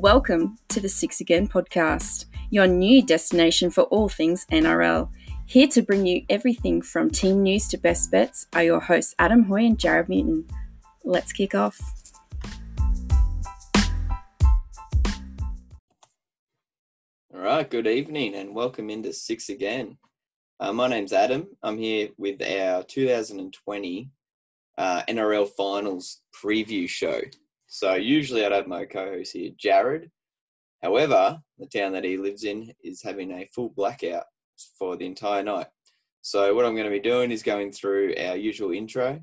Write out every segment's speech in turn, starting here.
Welcome to the Six Again podcast, your new destination for all things NRL. Here to bring you everything from team news to best bets are your hosts Adam Hoy and Jarrod Newton. Let's kick off. All right, good evening and welcome into Six Again. Uh, my name's Adam. I'm here with our 2020 uh, NRL Finals preview show. So usually I'd have my co-host here, Jarrod. However, the town that he lives in is having a full blackout for the entire night. So what I'm going to be doing is going through our usual intro,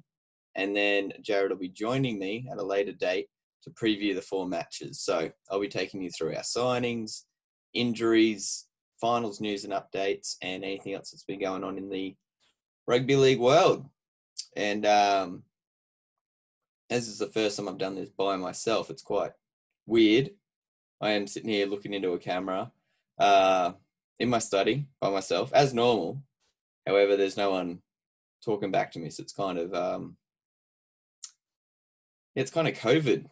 and then Jarrod will be joining me at a later date to preview the four matches. So I'll be taking you through our signings, injuries, finals news and updates, and anything else that's been going on in the rugby league world. And um, as is the first time I've done this by myself, it's quite weird. I am sitting here looking into a camera uh, in my study by myself, as normal. However, there's no one talking back to me, so it's kind of um, it's kind of COVID,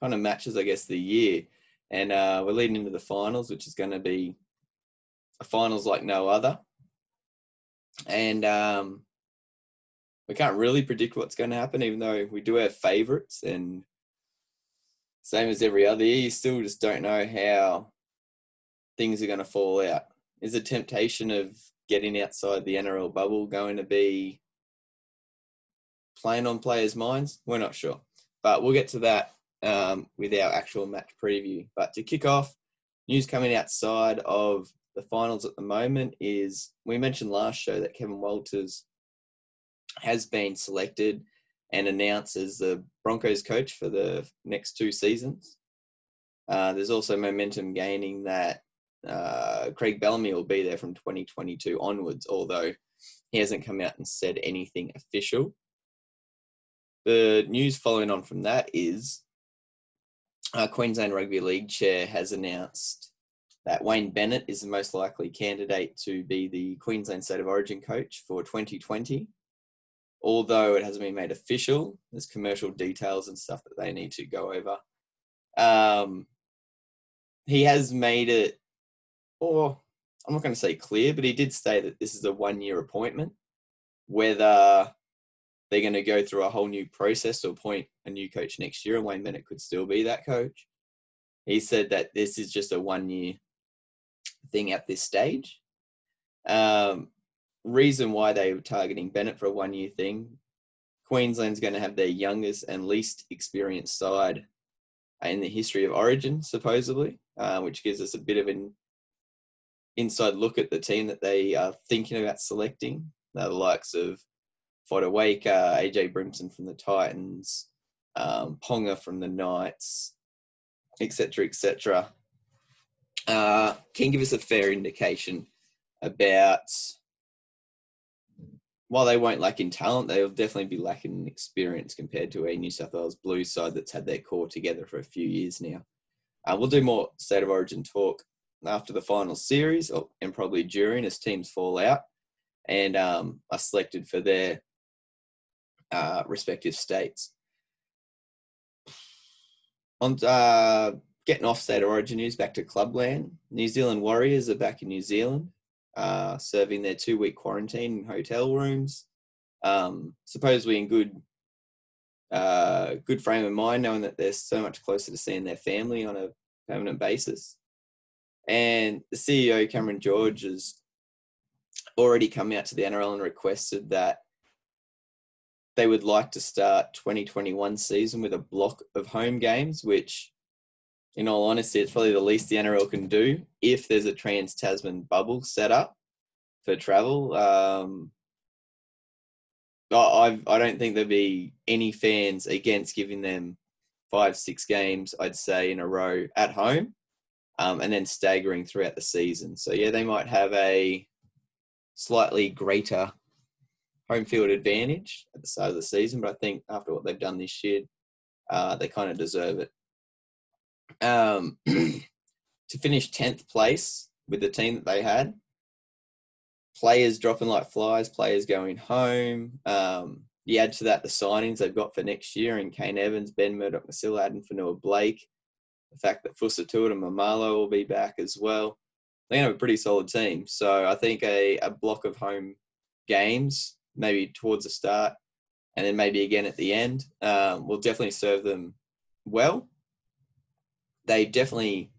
kind of matches, I guess, the year, and uh, we're leading into the finals, which is going to be a finals like no other. And um, we can't really predict what's going to happen, even though we do have favourites. And same as every other year, you still just don't know how things are going to fall out. Is the temptation of getting outside the NRL bubble going to be playing on players' minds? We're not sure. But we'll get to that um, with our actual match preview. But to kick off, news coming outside of the finals at the moment is we mentioned last show that Kevin Walters has been selected and announced as the Broncos coach for the next two seasons. Uh, there's also momentum gaining that uh, Craig Bellamy will be there from 2022 onwards, although he hasn't come out and said anything official. The news following on from that is uh, Queensland Rugby League chair has announced that Wayne Bennett is the most likely candidate to be the Queensland State of Origin coach for 2020 although it hasn't been made official, there's commercial details and stuff that they need to go over. Um, he has made it, or I'm not going to say clear, but he did say that this is a one year appointment. Whether they're going to go through a whole new process to appoint a new coach next year, and Wayne Bennett could still be that coach. He said that this is just a one year thing at this stage. Um, reason why they were targeting Bennett for a one year thing. Queensland's going to have their youngest and least experienced side in the history of Origin, supposedly, uh, which gives us a bit of an inside look at the team that they are thinking about selecting. the likes of Fotuaika, AJ Brimson from the Titans, um, Ponga from the Knights, etc., etc. Uh, can give us a fair indication about while they won't lack in talent, they'll definitely be lacking in experience compared to a New South Wales Blues side that's had their core together for a few years now. Uh, we'll do more state of origin talk after the final series or, and probably during as teams fall out and um, are selected for their uh, respective states. On uh, getting off state of origin news, back to clubland. New Zealand Warriors are back in New Zealand uh, serving their two week quarantine in hotel rooms. Um, supposedly in good uh, good frame of mind, knowing that they're so much closer to seeing their family on a permanent basis. And the CEO, Cameron George, has already come out to the NRL and requested that they would like to start 2021 season with a block of home games, which in all honesty, it's probably the least the NRL can do if there's a trans Tasman bubble set up for travel. Um, I I don't think there'd be any fans against giving them five six games. I'd say in a row at home, um, and then staggering throughout the season. So yeah, they might have a slightly greater home field advantage at the start of the season, but I think after what they've done this year, uh, they kind of deserve it um, to finish 10th place with the team that they had. Players dropping like flies, players going home. Um, you add to that the signings they've got for next year and Kane Evans, Ben Murdoch, Masila Addin, Fonua Blake. the fact that Fusitu'a and Maumalo will be back as well. They have a pretty solid team. So I think a, a block of home games, maybe towards the start, and then maybe again at the end, um, will definitely serve them well. They definitely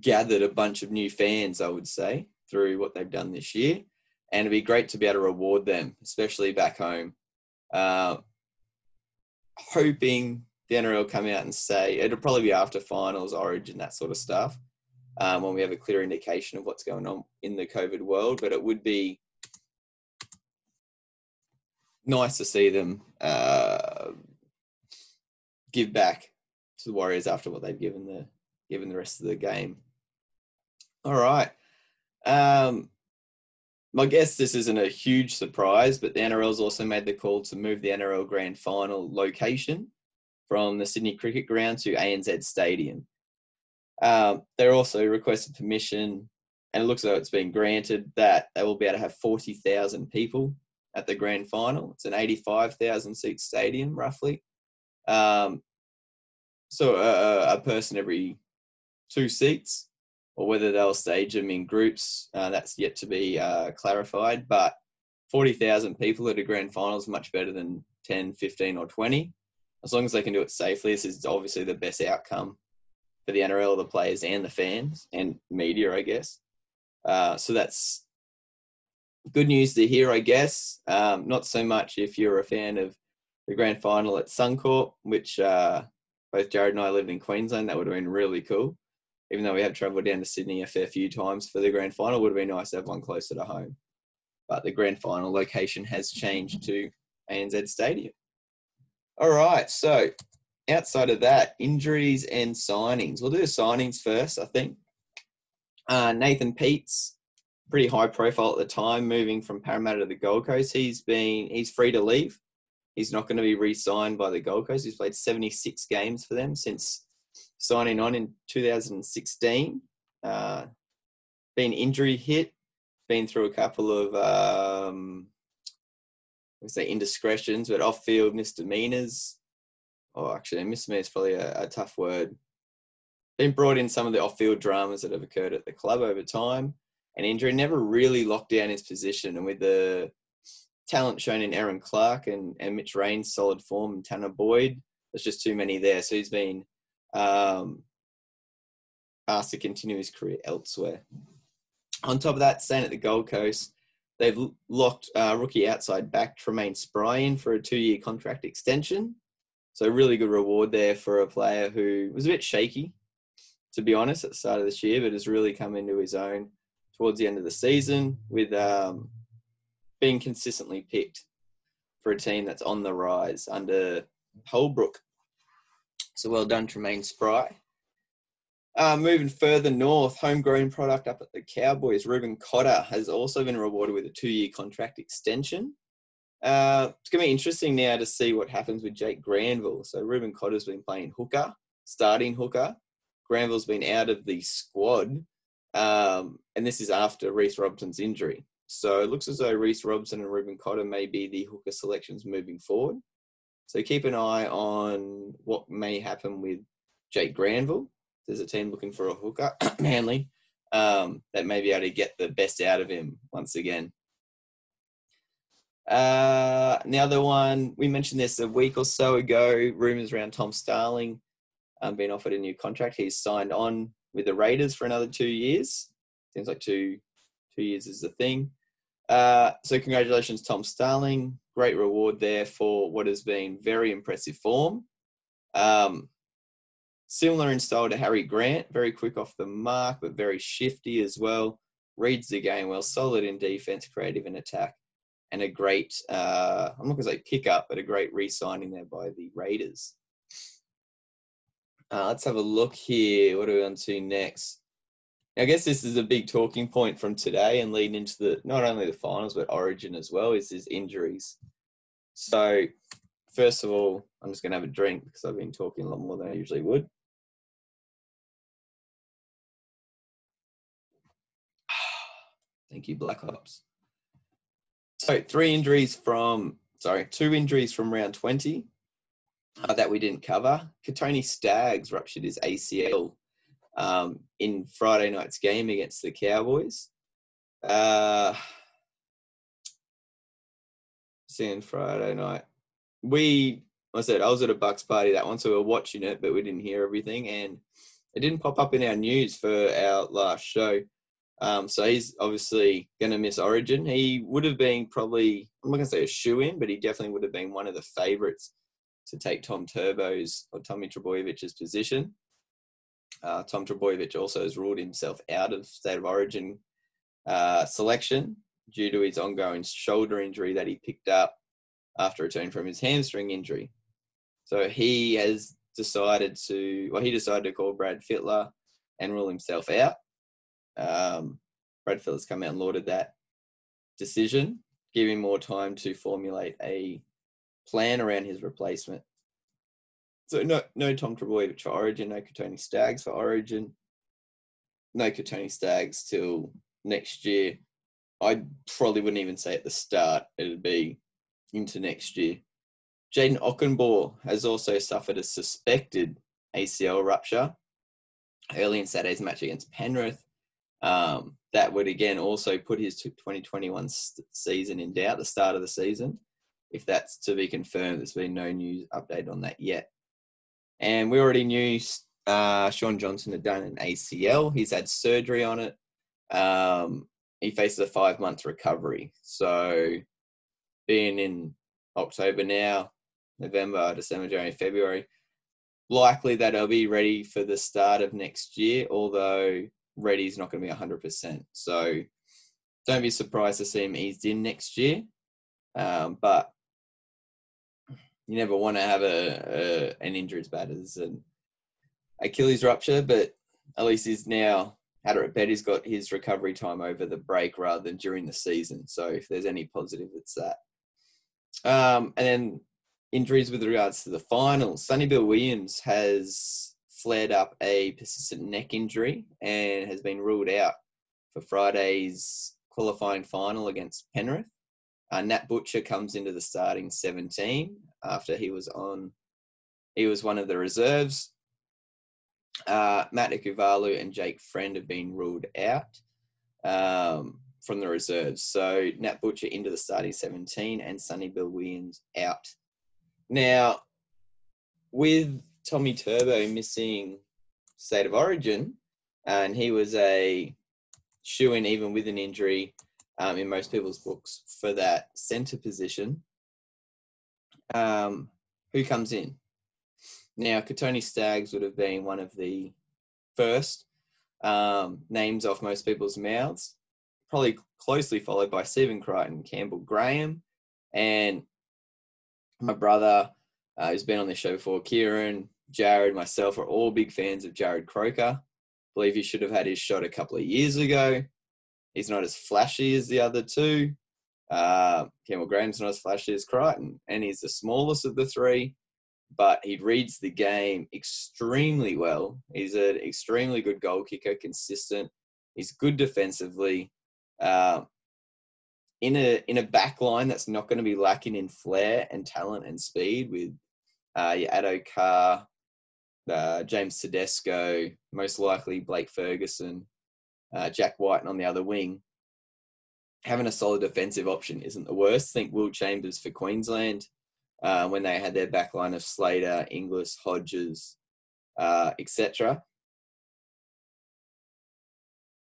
gathered a bunch of new fans, I would say, through what they've done this year. And it'd be great to be able to reward them, especially back home. Uh, hoping the NRL come out and say it'll probably be after finals, origin, that sort of stuff, um, when we have a clear indication of what's going on in the COVID world. But it would be nice to see them uh, give back to the Warriors after what they've given the given the rest of the game. All right. Um, guess this isn't a huge surprise, but the NRL's also made the call to move the NRL Grand Final location from the Sydney Cricket Ground to ANZ Stadium. Um, they're also requested permission, and it looks like it's been granted that they will be able to have 40,000 people at the grand final. It's an 85,000 seat stadium, roughly. Um, so a, a person every two seats, or whether they'll stage them in groups, uh, that's yet to be uh, clarified. But 40,000 people at a grand final is much better than 10, 15, or 20 as long as they can do it safely, this is obviously the best outcome for the NRL, the players, and the fans and media, I guess. Uh, so that's good news to hear, I guess. Um, not so much if you're a fan of the grand final at Suncorp, which uh, both Jarrod and I lived in Queensland. That would have been really cool. Even though we have travelled down to Sydney a fair few times for the grand final, would have been nice to have one closer to home. But the grand final location has changed to ANZ Stadium. All right. So outside of that, injuries and signings. We'll do the signings first, I think. Uh, Nathan Peats, pretty high profile at the time, moving from Parramatta to the Gold Coast. He's been he's free to leave. He's not going to be re-signed by the Gold Coast. He's played 76 games for them since signing on in 2016. Uh, been injury hit, been through a couple of um, I say indiscretions, but off-field misdemeanors. Oh, actually, misdemeanor is probably a, a tough word. Been brought in some of the off-field dramas that have occurred at the club over time, and injury never really locked down his position. And with the talent shown in Erin Clark and, and Mitch Rein's solid form and Tanah Boyd, there's just too many there. So he's been um, asked to continue his career elsewhere. On top of that, staying at the Gold Coast, They've locked uh, rookie outside back Treymain Spry in for a two-year contract extension. So really good reward there for a player who was a bit shaky, to be honest, at the start of this year, but has really come into his own towards the end of the season with um, being consistently picked for a team that's on the rise under Holbrook. So well done, Treymain Spry. Uh, moving further north, homegrown product up at the Cowboys, Reuben Cotter has also been rewarded with a two-year contract extension. Uh, it's going to be interesting now to see what happens with Jake Granville. So Reuben Cotter's been playing hooker, starting hooker. Granville's been out of the squad, um, and this is after Reece Robson's injury. So it looks as though Reece Robson and Reuben Cotter may be the hooker selections moving forward. So keep an eye on what may happen with Jake Granville there's a team looking for a hooker, Manly, um, that may be able to get the best out of him once again. Uh, the other one, we mentioned this a week or so ago, rumours around Tom Starling um, being offered a new contract. He's signed on with the Raiders for another two years. Seems like two two years is the thing. Uh, so congratulations, Tom Starling. Great reward there for what has been very impressive form. Um, Similar in style to Harry Grant, very quick off the mark, but very shifty as well. Reads the game well, solid in defense, creative in attack, and a great, uh, I'm not going to say pickup, but a great re signing there by the Raiders. Uh, let's have a look here. What are we on to next? I guess this is a big talking point from today and leading into the not only the finals but Origin as well is his injuries. So, first of all, I'm just going to have a drink because I've been talking a lot more than I usually would. Thank you, Black Ops. So three injuries from, sorry, two injuries from round 20. uh, that we didn't cover. Kotoni Staggs ruptured his ACL um, in Friday night's game against the Cowboys. Uh, seeing Friday night. We, I said, I was at a Bucks party that one, so we were watching it, but we didn't hear everything, and it didn't pop up in our news for our last show. Um, so he's obviously going to miss Origin. He would have been probably, I'm not going to say a shoe in, but he definitely would have been one of the favourites to take Tom Turbo's or Tommy Trbojevic's position. Uh, Tom Trbojevic also has ruled himself out of State of Origin uh, selection due to his ongoing shoulder injury that he picked up after returning from his hamstring injury. So he has decided to, well, he decided to call Brad Fittler and rule himself out. Um, Brad Fittler's come out and lauded that decision, giving more time to formulate a plan around his replacement. So no, no Tom Trbojevic for Origin, no Kotoni Staggs for Origin, no Kotoni Staggs till next year. I probably wouldn't even say at the start. It'd be into next year. Jayden Okunbor has also suffered a suspected ACL rupture early in Saturday's match against Penrith. Um, that would again also put his 2021 season in doubt, the start of the season. If that's to be confirmed, there's been no news update on that yet. And we already knew uh, Shaun Johnson had done an ACL. He's had surgery on it. Um, he faces a five month recovery. So, being in October now, November, December, January, February, likely that he'll be ready for the start of next year, although ready's not going to be 100%. So, don't be surprised to see him eased in next year. Um, but you never want to have a, a, an injury as bad as an Achilles rupture, but at least he's now had it bet he's got his recovery time over the break rather than during the season. So if there's any positive, it's that. Um, and then injuries with regards to the finals. Sonny Bill Williams has flared up a persistent neck injury and has been ruled out for Friday's qualifying final against Penrith. Uh, Nat Butcher comes into the starting 17 after he was on. He was one of the reserves. Uh, Matt Ikuvalu and Jake Friend have been ruled out um, from the reserves. So Nat Butcher into the starting 17 and Sonny Bill Williams out. Now, with Tommy Turbo missing state of origin, and he was a shoe in even with an injury um, in most people's books for that centre position. Um, who comes in? Now, Kotoni Staggs would have been one of the first um, names off most people's mouths, probably closely followed by Stephen Crichton, Campbell Graham, and my brother, uh, who's been on this show before, Kieran, Jarrod, myself are all big fans of Jarrod Croker. Believe he should have had his shot a couple of years ago. He's not as flashy as the other two. Uh, Campbell Graham's not as flashy as Crichton, and he's the smallest of the three but he reads the game extremely well. He's an extremely good goal kicker, consistent. He's good defensively. Uh, in a in a back line that's not going to be lacking in flair and talent and speed with uh, your Addo Carr, uh, James Tedesco, most likely Blake Ferguson, uh, Jack White on the other wing. Having a solid defensive option isn't the worst. Think Will Chambers for Queensland uh, when they had their backline of Slater, Inglis, Hodges, uh, etc.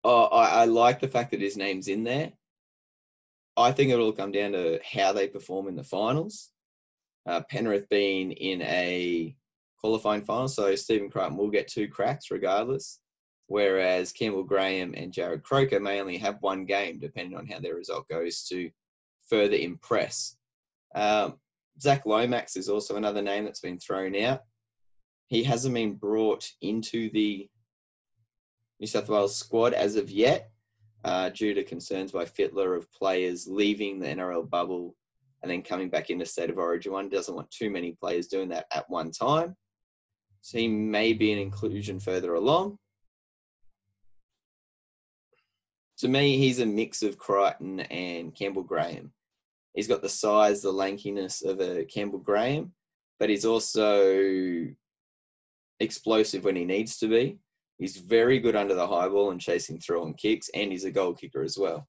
Oh, I, I like the fact that his name's in there. I think it'll come down to how they perform in the finals. Uh, Penrith being in a qualifying final, so Stephen Crichton will get two cracks regardless, whereas Campbell Graham and Jarrod Croker may only have one game, depending on how their result goes, to further impress. Um, Zac Lomax is also another name that's been thrown out. He hasn't been brought into the New South Wales squad as of yet, uh, due to concerns by Fittler of players leaving the NRL bubble and then coming back into State of Origin. One doesn't want too many players doing that at one time. So he may be an inclusion further along. To me, he's a mix of Crichton and Campbell Graham. He's got the size, the lankiness of a Campbell Graham, but he's also explosive when he needs to be. He's very good under the high ball and chasing through on kicks, and he's a goal kicker as well.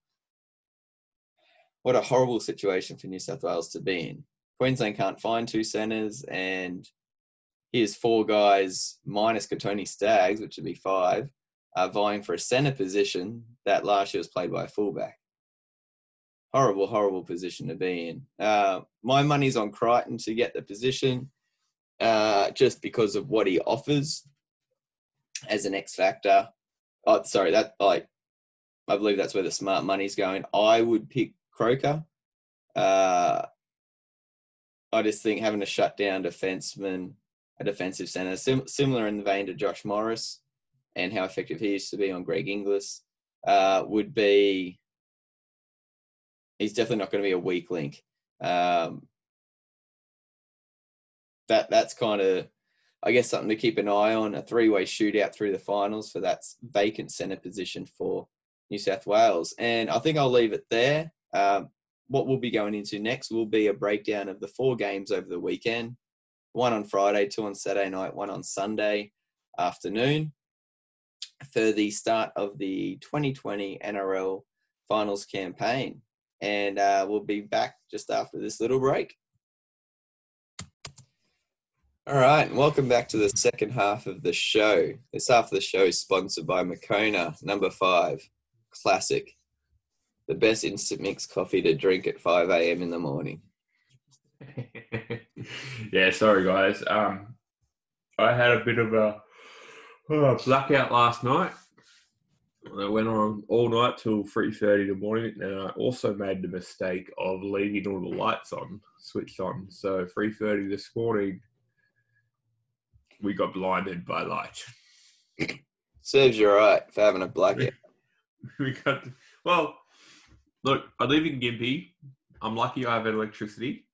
What a horrible situation for New South Wales to be in. Queensland can't find two centres, and here's four guys minus Kotoni Staggs, which would be five, uh, vying for a centre position that last year was played by a fullback. Horrible, horrible position to be in. Uh, my money's on Crichton to get the position uh, just because of what he offers as an X factor. Oh, sorry, that like I believe that's where the smart money's going. I would pick Croker. Uh, I just think having a shutdown defenseman, a defensive center, sim- similar in the vein to Josh Morris, and how effective he used to be on Greg Inglis, uh, would be. He's definitely not going to be a weak link. Um, that that's kind of, I guess, something to keep an eye on. A three-way shootout through the finals for that vacant centre position for New South Wales, and I think I'll leave it there. Um, what we'll be going into next will be a breakdown of the four games over the weekend one on Friday, two on Saturday night, one on Sunday afternoon for the start of the 2020 NRL finals campaign. And uh, we'll be back just after this little break. All right, and welcome back to the second half of the show. This half of the show is sponsored by Moccona, number five, classic. The best instant mix coffee to drink at 5 a.m. in the morning. yeah, sorry guys. Um, I had a bit of a uh, blackout last night. I went on all night till three thirty in the morning, and I also made the mistake of leaving all the lights on, switched on. So three thirty this morning, we got blinded by light. Serves you right for having a blackout. we got well. Look, I live in Gympie. I'm lucky I have electricity.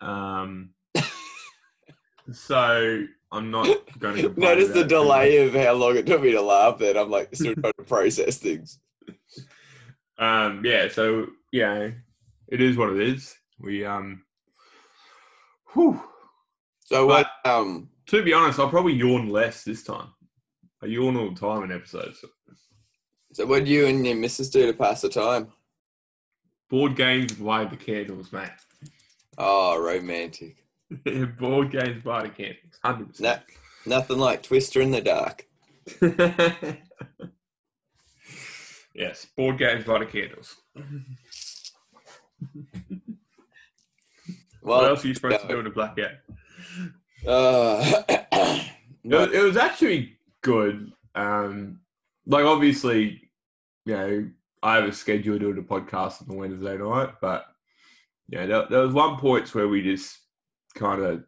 Um, so I'm not going to. Notice the delay of how long it took me to laugh at. I'm like still trying to process things. Um, yeah, so yeah, it is what it is. We um, whew. So what? Um, To be honest, I'll probably yawn less this time. I yawn all the time in episodes. so what do you and your missus do to pass the time? Board games by the candles, mate. Oh, romantic. Board games by the candles, hundred No, nothing like Twister in the dark. yes, board games by the candles. Well, what else are you supposed to do in a blackout? Uh, It was, it was actually good. Um, like obviously, you know, I have a schedule doing a podcast on the Wednesday night, but yeah, there, there was one point where we just kind of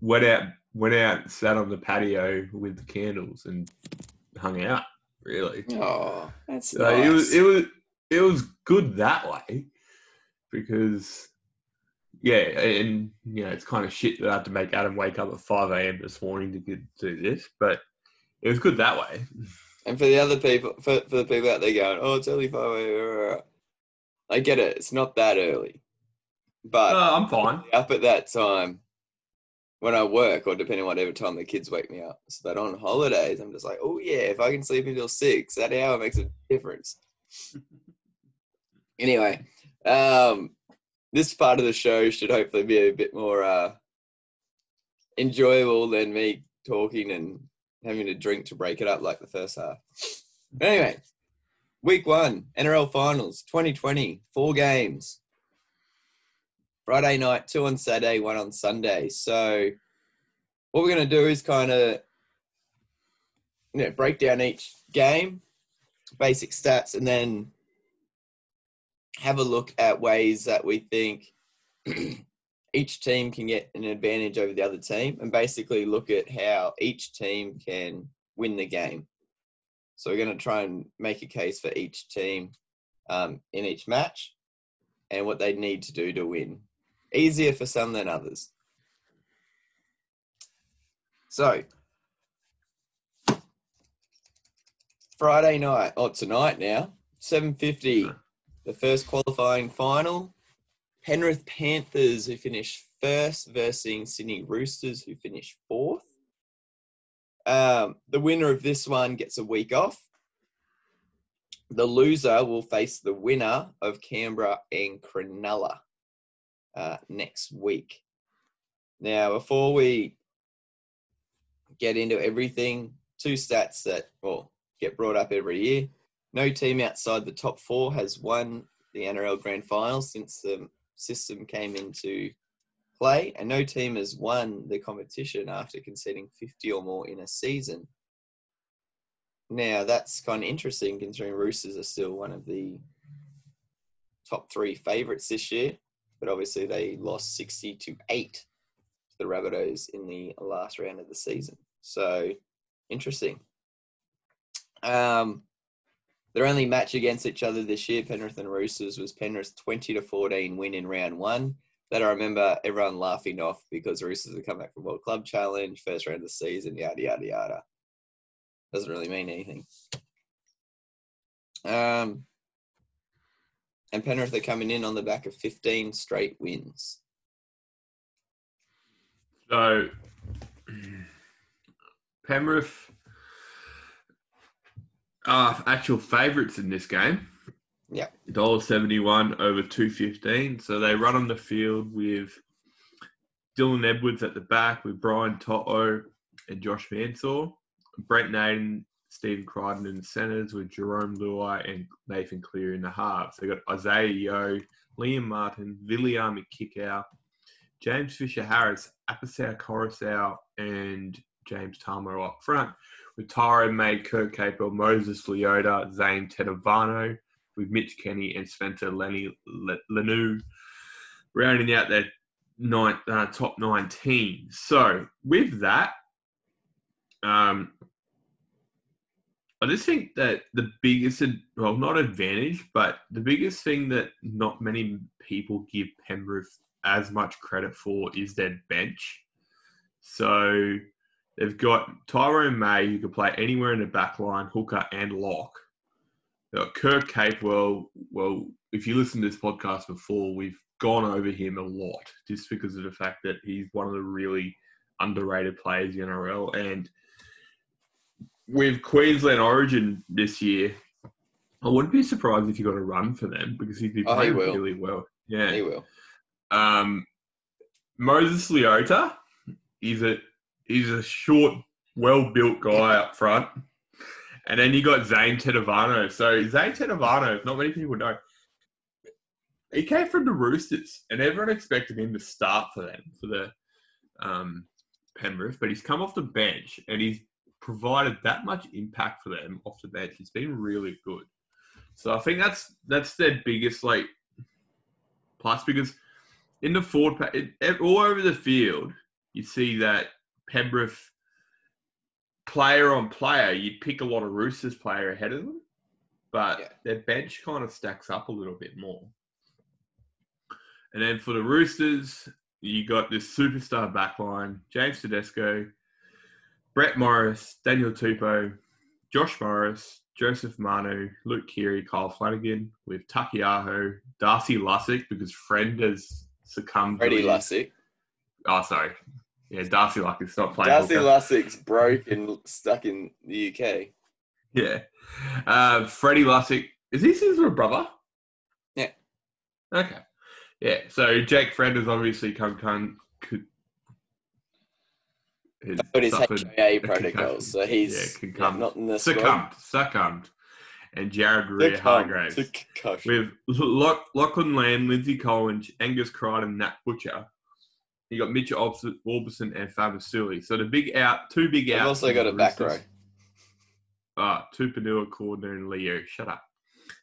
went out, went out, sat on the patio with the candles and hung out. Really, oh, that's so nice. it was it was it was good that way because yeah, and you know it's kind of shit that I had to make Adam wake up at five a.m. this morning to get, do this, but it was good that way. And for the other people, for, for the people out there going, oh, it's only five a.m. I get it. It's not that early, but Uh, I'm fine. up at that time when I work, or depending on whatever time the kids wake me up. So, but on holidays, I'm just like, oh yeah, if I can sleep until six, that hour makes a difference. anyway, um, this part of the show should hopefully be a bit more uh, enjoyable than me talking and having a drink to break it up like the first half. But anyway, week one, NRL finals 2020, four games. Friday night, two on Saturday, one on Sunday. So, what we're going to do is kind of you know, break down each game, basic stats, and then have a look at ways that we think each team can get an advantage over the other team, and basically look at how each team can win the game. So, we're going to try and make a case for each team um, in each match and what they need to do to win. Easier for some than others. So, Friday night, or tonight now, 7.50, the first qualifying final. Penrith Panthers, who finished first versus Sydney Roosters, who finished fourth. Um, the winner of this one gets a week off. The loser will face the winner of Canberra and Cronulla uh, next week. Now, before we get into everything, two stats that well get brought up every year. No team outside the top four has won the NRL Grand Final since the system came into play, and no team has won the competition after conceding 50 or more in a season. Now, that's kind of interesting considering Roosters are still one of the top three favourites this year, but obviously they lost 60 to 8 to the Rabbitohs in the last round of the season. So, interesting. Um, their only match against each other this year, Penrith and Roosters, was Penrith's 20 to 14 win in round one. That I remember everyone laughing off because Roosters had come back from World Club Challenge, first round of the season, yada, yada, yada. Doesn't really mean anything. Um, and Penrith are coming in on the back of 15 straight wins. So, Penrith uh, actual favourites in this game. Yeah. $1.71 over 215. So they run on the field with Dylan Edwards at the back, with Brian To'o and Josh Mansour. Brent Naden, Stephen Crichton in the centres, with Jarome Luai and Nathan Cleary in the halves. They've got Isaiah Yeo, Liam Martin, Viliami Kikau, James Fisher Harris, Apisai Koroisau, and James Tamou up front with Tyrone May, Kurt Capewell, Moses Leota, Zane Tetevano, with Mitch Kenny and Spencer Lenny Leniu, rounding out their nine, uh, top 19. So with that, um, I just think that the biggest, well, not advantage, but the biggest thing that not many people give Penrith as much credit for is their bench. So They've got Tyrone May, who can play anywhere in the back line, hooker and lock. They've got Kurt Capewell. Well, if you listen to this podcast before, we've gone over him a lot just because of the fact that he's one of the really underrated players in NRL. And with Queensland Origin this year, I wouldn't be surprised if he got a run for them because he'd be playing oh, he really well. Yeah, he will. Um, Moses Leota, he's a he's a short, well-built guy up front. And then you got Zane Tetevano. So Zane Tetevano, not many people know, he came from the Roosters, and everyone expected him to start for them for the um, Penrith, but he's come off the bench and he's provided that much impact for them off the bench. It's been really good. So I think that's that's their biggest like plus because in the forward it, all over the field you see that Penrith player on player, you'd pick a lot of Roosters player ahead of them, but yeah. their bench kind of stacks up a little bit more. And then for the Roosters, you got this superstar backline: James Tedesco, Brett Morris, Daniel Tupou, Josh Morris, Joseph Manu, Luke Keary, Kyle Flanagan, with Taukei'aho, Darcy Lussick, because Friend has succumbed. Freddie Lussick. Oh, sorry. Yeah, Darcy Lussick's not playing. Darcy Lussick's broke and stuck in the UK. Yeah. Uh, Freddie Lussick. Is he his little brother? Yeah. Okay. Yeah. So Jake Friend has obviously come come but his HIA protocols, so he's yeah, not in the succumbed, squad. succumbed, and Jared Waerea-Hargreaves. With Lachlan Lamb, Lindsay Collins, Angus Crichton, Nat Butcher, you got Mitchell Aubusson and Fabasuli. So the big out, two big outs. They've also got a back row. Uh, Tupouniua, Cordner, and Liu. Shut up.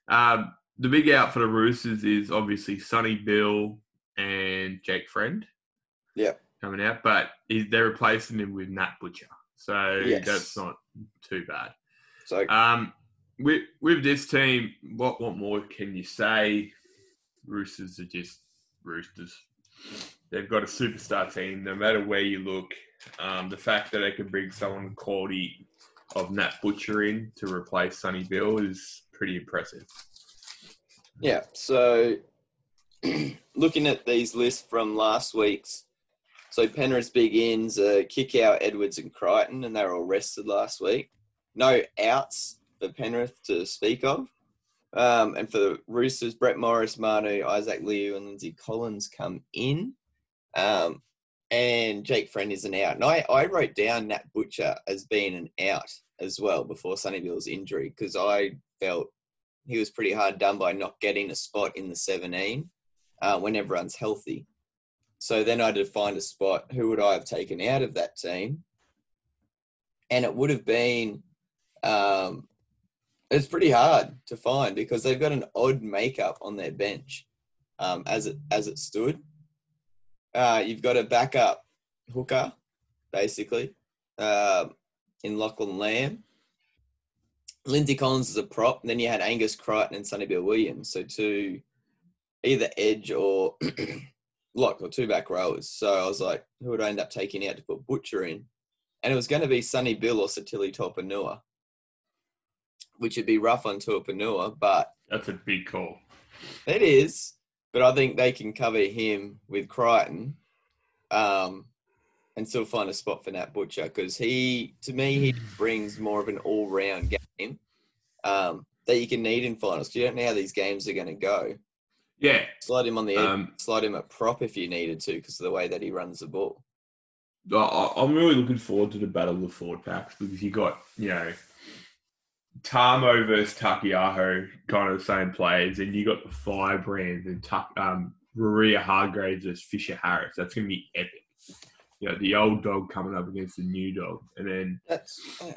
Um, the big out for the Roosters is obviously Sonny Bill and Jake Friend. Yeah. Coming out, but they're replacing him with Nat Butcher. So yes. that's not too bad. So um, with with this team, what what more can you say? Roosters are just Roosters they've got a superstar team. No matter where you look, um, the fact that they can bring someone quality of Nat Butcher in to replace Sonny Bill is pretty impressive. Yeah. So, looking at these lists from last week's So Penrith's big ins uh, kick out Edwards and Crichton, and they were all rested last week. No outs for Penrith to speak of. Um, and for the Roosters, Brett Morris, Manu, Isaac Liu, and Lindsay Collins come in. Um, and Jake Friend is an out. And I, I wrote down Nat Butcher as being an out as well before Sonny Bill's injury because I felt he was pretty hard done by not getting a spot in the 17 uh, when everyone's healthy. So then I had to find a spot. Who would I have taken out of that team? And it would have been, um, it's pretty hard to find because they've got an odd makeup on their bench um, as it as it stood. Uh, you've got a backup hooker, basically, uh, in Lachlan Lamb. Lindsay Collins is a prop. And then you had Angus Crichton and Sonny Bill Williams. So two, either edge or lock or two back rowers. So I was like, who would I end up taking out to put Butcher in? And it was going to be Sonny Bill or Sitili Tupouniua, which would be rough on Tupouniua, but that's a big call. It is, but I think they can cover him with Crichton, um, and still find a spot for Nat Butcher because he, to me, he brings more of an all-round game um, that you can need in finals. Because you don't know how these games are going to go. Yeah. Slide him on the edge, um, slide him at prop if you needed to because of the way that he runs the ball. I'm really looking forward to the battle of the forward packs because you got, you know, Tamou versus Taukeiaho, kind of the same players, and you got the Firebrands and Tuck, um, Waerea-Hargreaves versus Fisher Harris. That's going to be epic. You know, the old dog coming up against the new dog. And then. That's. Yeah.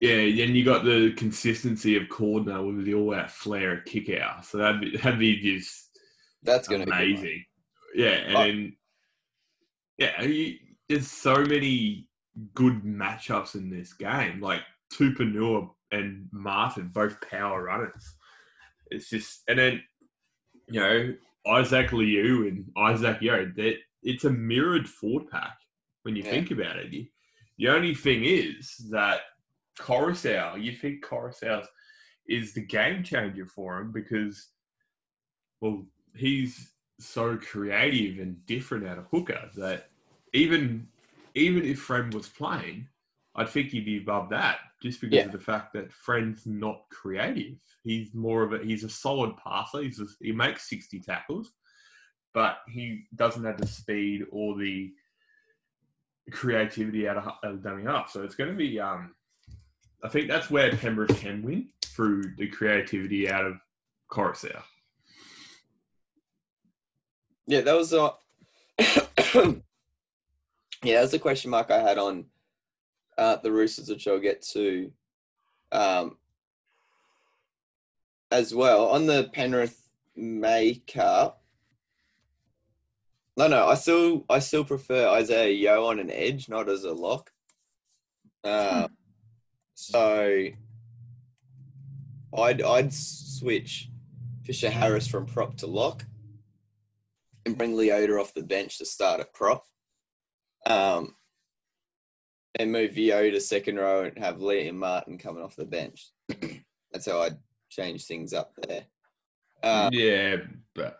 Yeah, then you got the consistency of Cordner with the all-out flair kick out. So that'd be, that'd be just that's going to be amazing. Yeah, and oh. then yeah, you, there's so many good matchups in this game. Like Tupouniua and Martin, both power runners. It's just, and then you know Isaac Liu and Isaac Yeo, That it's a mirrored forward pack when you yeah. think about it. The only thing is that Koroisau, you think Koroisau is the game changer for him because, well, he's so creative and different out of hooker that even even if Friend was playing, I'd think he'd be above that just because yeah. of the fact that Friend's not creative. He's more of a he's a solid passer. He's a, he makes sixty tackles, but he doesn't have the speed or the creativity out of, out of dummy half. So it's going to be um, I think that's where Penrith can win through the creativity out of Koroisau. Yeah, that was a yeah, that's a question mark I had on uh, the Roosters, which I'll get to um, as well on the Penrith makeup. No, no, I still I still prefer Isaiah Yeo on an edge, not as a lock. Uh, so I'd I'd switch Fisher Harris from prop to lock and bring Leota off the bench to start at prop. Um, and move Vio to second row and have Liam Martin coming off the bench. That's how I'd change things up there. Um, yeah, but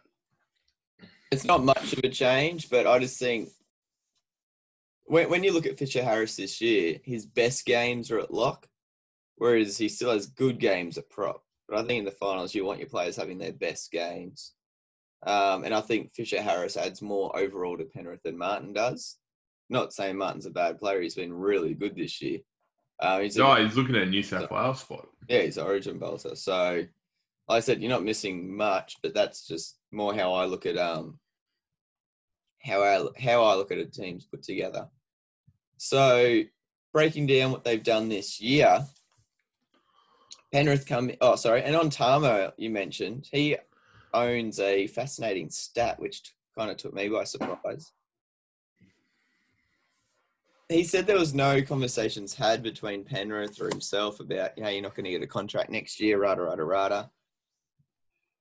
it's not much of a change, but I just think when, when you look at Fisher Harris this year, his best games are at lock, whereas he still has good games at prop. But I think in the finals, you want your players having their best games. Um, and I think Fisher Harris adds more overall to Penrith than Martin does. Not saying Martin's a bad player; he's been really good this year. Uh, he's no, a, he's looking at New South Wales spot. Yeah, he's Origin bolter. So, like I said, you're not missing much, but that's just more how I look at um how I how I look at a team's put together. So breaking down what they've done this year, Penrith come. Oh, sorry, and on Tamou you mentioned he owns a fascinating stat which kind of took me by surprise. He said there was no conversations had between Penrith or himself about, you know, you're not going to get a contract next year, rada, rada, rada.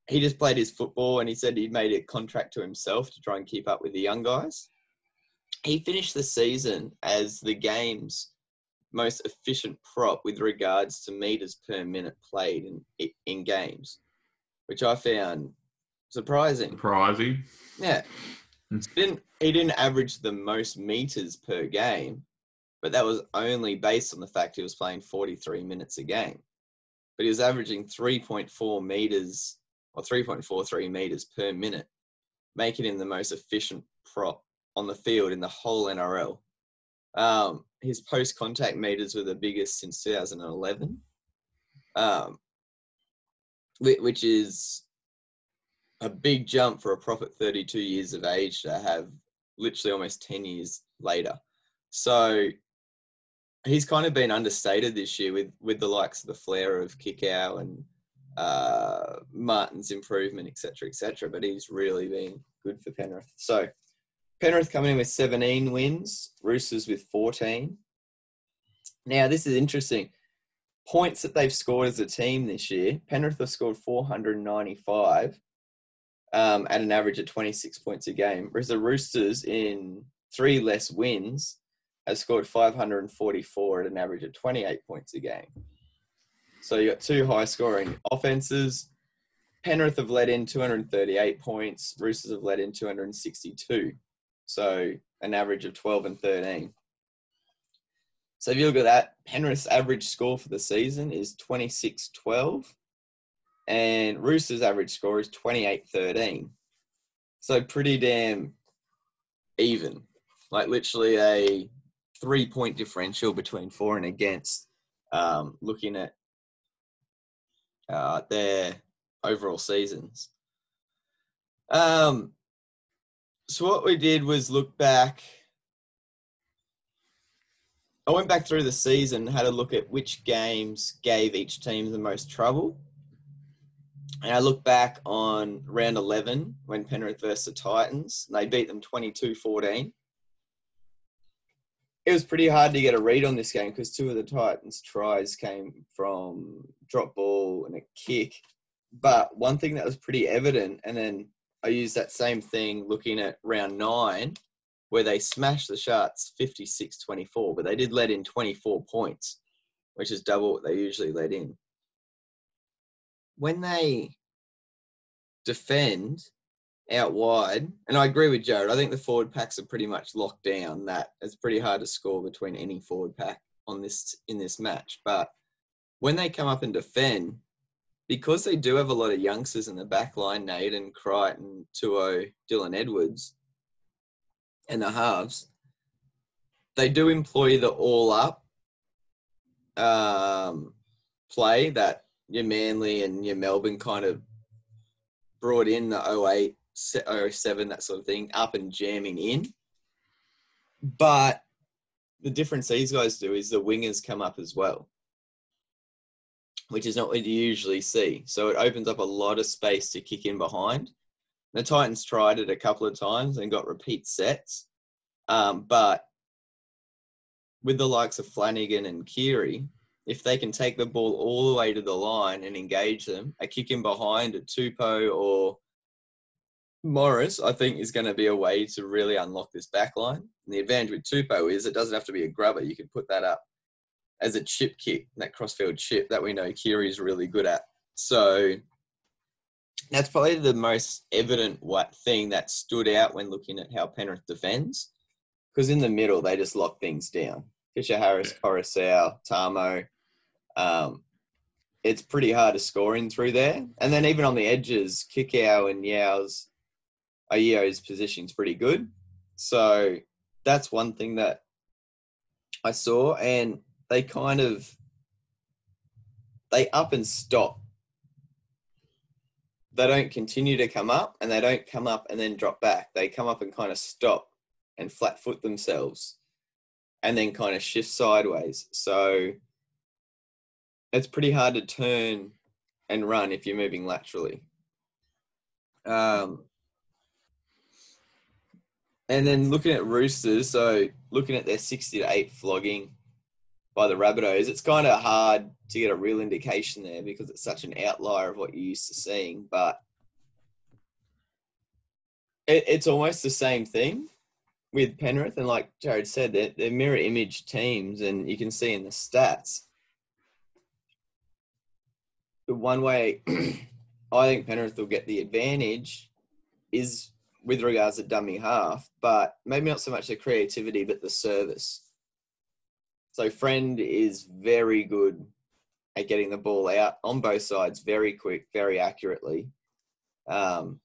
He just played his football and he said he'd made a contract to himself to try and keep up with the young guys he finished the season as the game's most efficient prop with regards to meters per minute played in in games, which I found surprising. Surprising. Yeah. he didn't he didn't average the most meters per game, but that was only based on the fact he was playing 43 minutes a game. But he was averaging 3.4 meters or 3.43 meters per minute, making him the most efficient prop on the field in the whole NRL. Um, his post contact meters were the biggest since 2011, um, which is a big jump for a prop at 32 years of age to have literally almost 10 years later. So he's kind of been understated this year with with the likes of the flair of Kikau and uh, Martin's improvement, etc., etc. But he's really been good for Penrith. So Penrith coming in with 17 wins, Roosters with 14. Now this is interesting. Points that they've scored as a team this year, Penrith have scored 495 um, at an average of 26 points a game, whereas the Roosters in three less wins have scored 544 at an average of 28 points a game. So you've got two high scoring offenses. Penrith have led in 238 points. Roosters have led in 262. So an average of 12 and 13. So if you look at that, Penrith's average score for the season is 26 12 and Roosters' average score is 28 13. So pretty damn even. Like literally a three point differential between for and against, um, looking at uh, their overall seasons. Um, so what we did was look back. I went back through the season, had a look at which games gave each team the most trouble and I look back on round 11 when Penrith versus the Titans, and they beat them 22 14. It was pretty hard to get a read on this game because two of the Titans' tries came from drop ball and a kick. But one thing that was pretty evident, and then I used that same thing looking at round nine, where they smashed the Sharks 56 24, but they did let in 24 points, which is double what they usually let in when they defend out wide, and I agree with Jarrod, I think the forward packs are pretty much locked down. That it's pretty hard to score between any forward pack on this in this match. But when they come up and defend, because they do have a lot of youngsters in the back line, Naden, Crichton, To'o, Dylan Edwards, and the halves, they do employ the all up um, play that your Manly and your Melbourne kind of brought in the 08, 07, that sort of thing, up and jamming in. But the difference these guys do is the wingers come up as well, which is not what you usually see. So it opens up a lot of space to kick in behind. The Titans tried it a couple of times and got repeat sets. Um, but with the likes of Flanagan and Keary, if they can take the ball all the way to the line and engage them, a kick in behind a Tupou or Morris, I think, is going to be a way to really unlock this back line. And the advantage with Tupou is it doesn't have to be a grubber. You can put that up as a chip kick, that crossfield chip that we know Keary is really good at. So that's probably the most evident what thing that stood out when looking at how Penrith defends. Because in the middle, they just lock things down. Fisher Harris, Koroisau, Tamou. um, it's pretty hard to score in through there. And then even on the edges, Kikau and Yeo's Aio's position is pretty good. So that's one thing that I saw. And they kind of they up and stop. They don't continue to come up and they don't come up and then drop back. They come up and kind of stop and flat foot themselves and then kind of shift sideways. So it's pretty hard to turn and run if you're moving laterally. Um, and then looking at Roosters, so looking at their 60 to 8 flogging by the Rabbitohs, it's kind of hard to get a real indication there because it's such an outlier of what you're used to seeing. But it, it's almost the same thing with Penrith. And like Jarrod said, they're, they're mirror image teams, and you can see in the stats the one way I think Penrith will get the advantage is with regards to dummy half, but maybe not so much the creativity, but the service. So Friend is very good at getting the ball out on both sides very quick, very accurately. Um,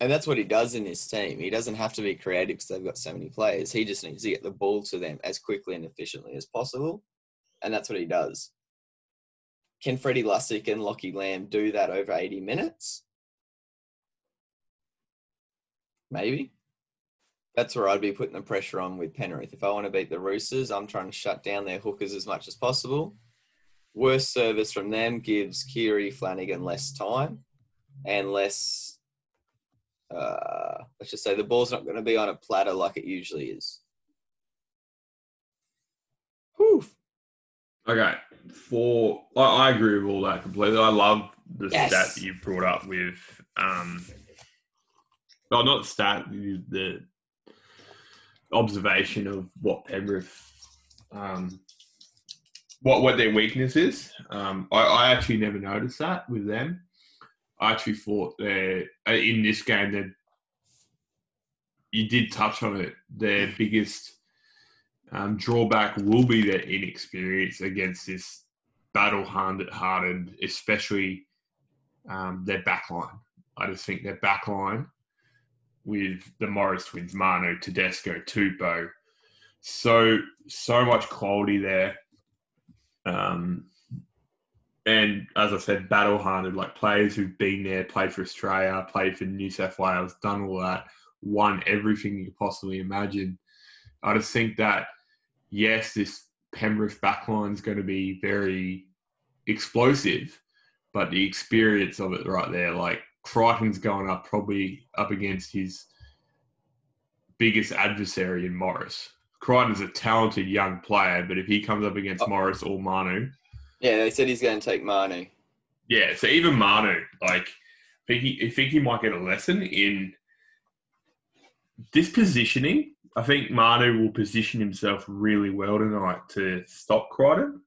and that's what he does in his team. He doesn't have to be creative because they've got so many players. He just needs to get the ball to them as quickly and efficiently as possible. And that's what he does. Can Freddie Lussick and Lachie Lam do that over 80 minutes? Maybe. That's where I'd be putting the pressure on with Penrith. If I want to beat the Roosters, I'm trying to shut down their hookers as much as possible. Worst service from them gives Keary Flanagan less time and less. Uh, let's just say the ball's not going to be on a platter like it usually is. Whew. Okay, for I, I agree with all that completely. I love the Yes. stat that you brought up with, um, well, not stat, the, the observation of what Penrith, um, what what their weakness is. Um, I, I actually never noticed that with them. I actually thought they in this game that you did touch on it. Their biggest um, drawback will be their inexperience against this battle hardened, hardened, especially um, their backline. I just think their backline with the Morris twins, Manu, Tedesco, Tupou, so so much quality there. Um, and as I said, battle hardened, like players who've been there, played for Australia, played for New South Wales, done all that, won everything you could possibly imagine. I just think that yes, this Penrith backline is going to be very explosive, but the experience of it right there, like Crichton's going up probably up against his biggest adversary in Morris. Crichton's a talented young player, but if he comes up against Oh. Morris or Manu, Yeah, they said he's going to take Manu. yeah, so even Manu, like, I think he, I think he might get a lesson in this positioning. I think Manu will position himself really well tonight to stop Crichton.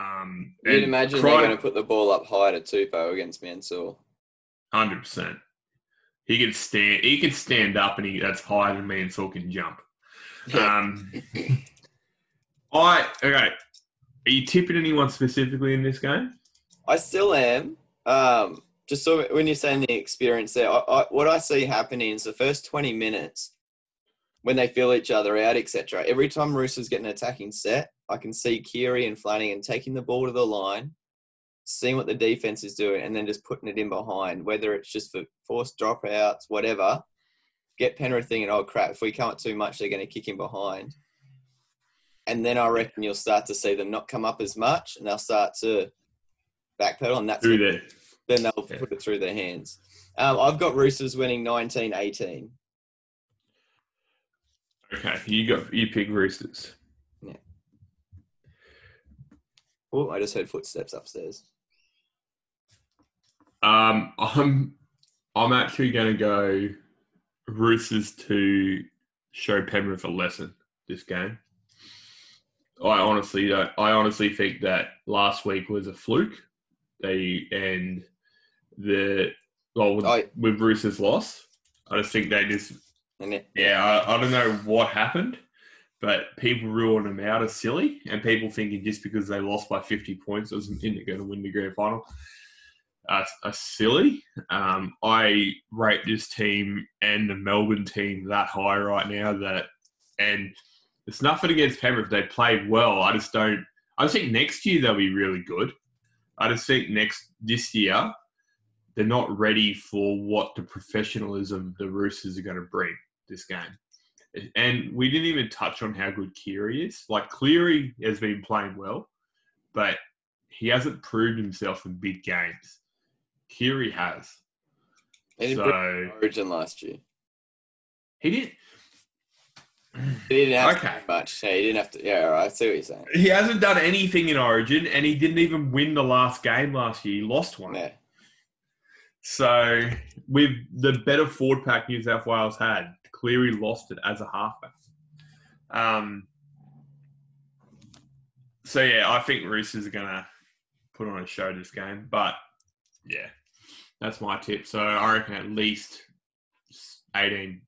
Um, You'd imagine they're going to put the ball up high to Tupou against Mansour. Hundred percent. He can stand. He can stand up, and he that's higher than and can jump. Um, I okay. Are you tipping anyone specifically in this game? I still am. Um, just so when you're saying the experience there, I, I, what I see happening is the first 20 minutes when they feel each other out, etc. Every time Roosters get an attacking set, I can see Keary and Flanagan taking the ball to the line, seeing what the defense is doing, and then just putting it in behind, whether it's just for forced dropouts, whatever. Get Penrith thinking, oh crap, if we come up too much, they're going to kick him behind. And then I reckon you'll start to see them not come up as much, and they'll start to backpedal, and that's Through when, then they'll Yeah. put it through their hands. Um, I've got Roosters winning 19-18. Okay, you got you pick Roosters. Oh, I just heard footsteps upstairs. Um, I'm I'm actually going to go Roosters to show Penrith a lesson this game. I honestly don't. I honestly think that last week was a fluke. They and the well with, I- with Roosters loss. I just think they just yeah. I, I don't know what happened, but people ruling them out as silly, and people thinking just because they lost by fifty points doesn't mean they're going to win the grand final. Uh, are silly. Um, I rate this team and the Melbourne team that high right now that, and it's nothing against Penrith. They played well. I just don't. I think next year they'll be really good. I just think next this year they're not ready for what the professionalism the Roosters are going to bring this game. And we didn't even touch on how good Keary is. Like Cleary has been playing well, but he hasn't proved himself in big games. Keary has. didn't So Origin last year. he did. He didn't have Okay. to do much. Yeah, he didn't have to. Yeah, all right, I see what you're saying. He hasn't done anything in Origin, and he didn't even win the last game last year. He lost one. Yeah. So, with the better forward pack New South Wales had, Cleary lost it as a halfback. Um, so, yeah, I think Roosters are going to put on a show this game. But, yeah, That's my tip. So I reckon at least 18,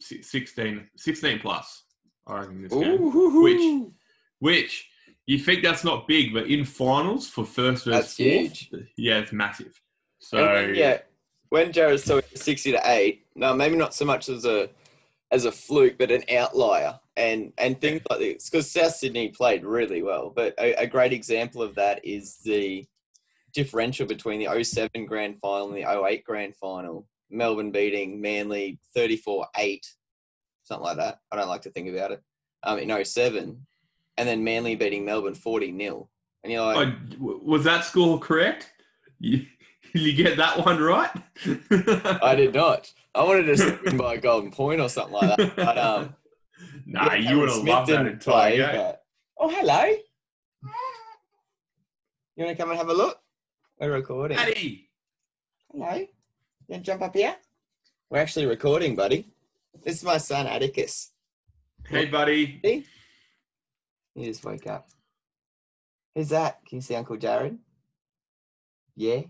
16, 16 plus. I reckon this game. Which, which you think that's not big, but in finals for first versus That's fourth, huge. yeah, it's massive. So And yeah, when Jarrod's talking sixty to eight, no, maybe not so much as a as a fluke, but an outlier, and and things like this because South Sydney played really well. But a, a great example of that is the differential between the 07 grand final and the 08 grand final. Melbourne beating Manly 34-8, something like that. I don't like to think about it. Um, in 07, and then Manly beating Melbourne 40 0 And you're like, Oh, was that score correct? You, you get that one right? I did not. I wanted to win by a golden point or something like that. But um, nah, yeah, you would have loved that entire play, game. but- Oh, hello. You want to come and have a look? We're recording. Paddy! Hello. You want to jump up here? We're actually recording, buddy. This is my son, Atticus. Hey, buddy. You just wake up. Who's that? Can you see Uncle Jarrod? Yeah.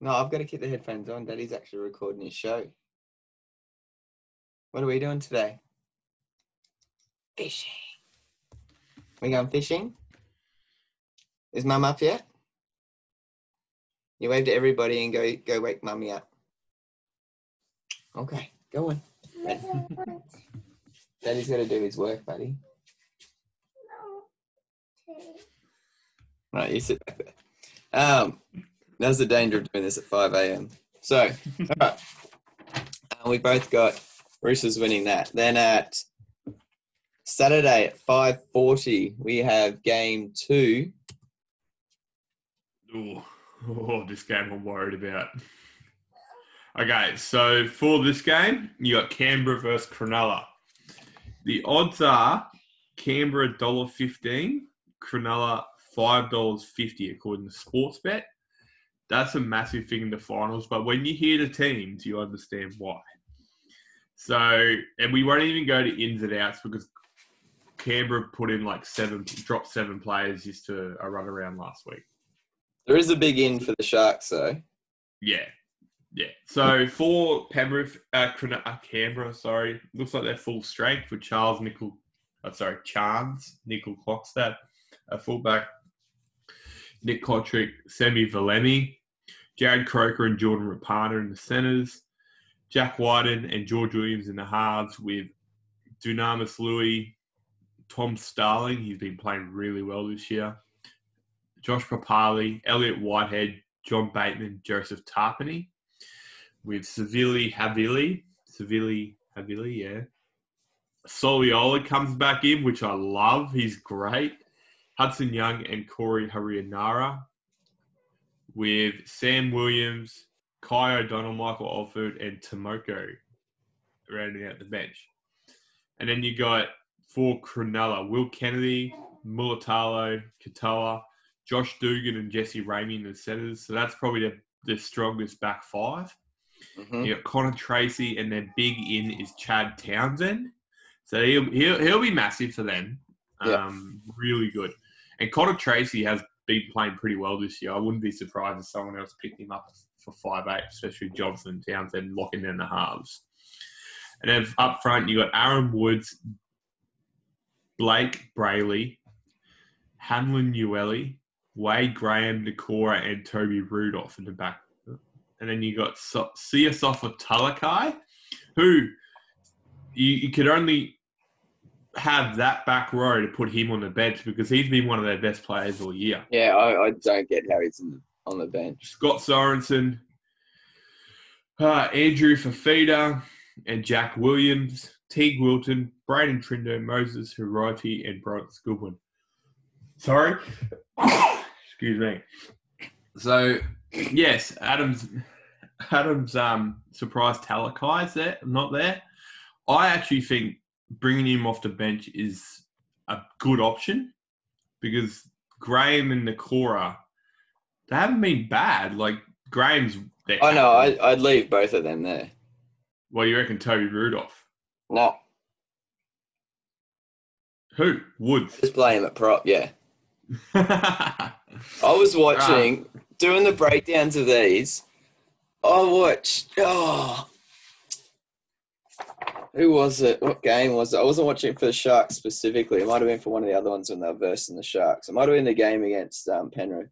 No, I've got to keep the headphones on. Daddy's actually recording his show. What are we doing today? Fishing. We going fishing? Is Mum up yet? You wave to everybody and go go wake Mummy up. Okay, go on. Daddy's got to do his work, buddy. Right, you sit back there. Um, that's the danger of doing this at 5 a.m. So, all right. Uh, we both got Roosters winning that. Then at Saturday at 5.40, we have game two. Ooh, oh, this game I'm worried about. Okay, so for this game, you got Canberra versus Cronulla. The odds are Canberra $1.15, Cronulla $5.50 according to Sportsbet. That's a massive thing in the finals, but when you hear the teams, you understand why. So, and we won't even go to ins and outs because Canberra put in like seven, dropped seven players just to a run around last week. There is a big in for the Sharks, though. Yeah, yeah. So for Penrith, uh, uh, Canberra, sorry, looks like they're full strength with Charles Nickel, uh, sorry, Chance Nickel Clockstad, a fullback, Nick Cotric, Semi Valemei, Jarrod Croker and Jordan Rapana in the centres, Jack Wighton and George Williams in the halves with Dunamis Lui, Tom Starling, he's been playing really well this year, Josh Papalii, Elliot Whitehead, John Bateman, Joseph Tapine, with Savili Havili, Savili Havili, yeah. Soliola comes back in, which I love. He's great. Hudson Young and Corey Harawira-Naera, with Sam Williams, Kai O'Donnell, Michael Alford, and Tomoko rounding out the bench. And then you got for Cronulla, Will Kennedy, Mulatalo, Katoa, Josh Dugan, and Jesse Ramien in the centres. So that's probably the, the strongest back five. Mhm. You got Connor Tracey, and their big in is Chad Townsend. So he'll he'll, he'll be massive for them. Yeah. Um, really good. And Connor Tracey has been playing pretty well this year. I wouldn't be surprised if someone else picked him up for five eight, especially Johnson Townsend locking in the halves. And then up front, you got Aaron Woods, Blayke Brailey, Hamlin Ueli, Wade Graham, Nikora, and Toby Rudolph in the back. And then you got so- Siosifa Talakai, who you, you could only have that back row to put him on the bench because he's been one of their best players all year. Yeah, I, I don't get how he's the, on the bench. Scott Sorensen, uh, Andrew Fifita, and Jack Williams, Teig Wilton, Braden Trindall, Moses Hiroti, and Bronx Goodwin. Sorry. Excuse me. So, yes, Adams Adams um, surprised is there, not there. I actually think bringing him off the bench is a good option because Graham and Nikora, they haven't been bad. Like Graham's. I know. I, I'd leave both of them there. Well, you reckon Toby Rudolph? No, Who? Woods. just play him at prop. Yeah, I was watching, um, doing the breakdowns of these. I watched. Oh, who was it? What game was it? I wasn't watching for the Sharks specifically. It might have been for one of the other ones when they were versing the Sharks. It might have been the game against um, Penrith.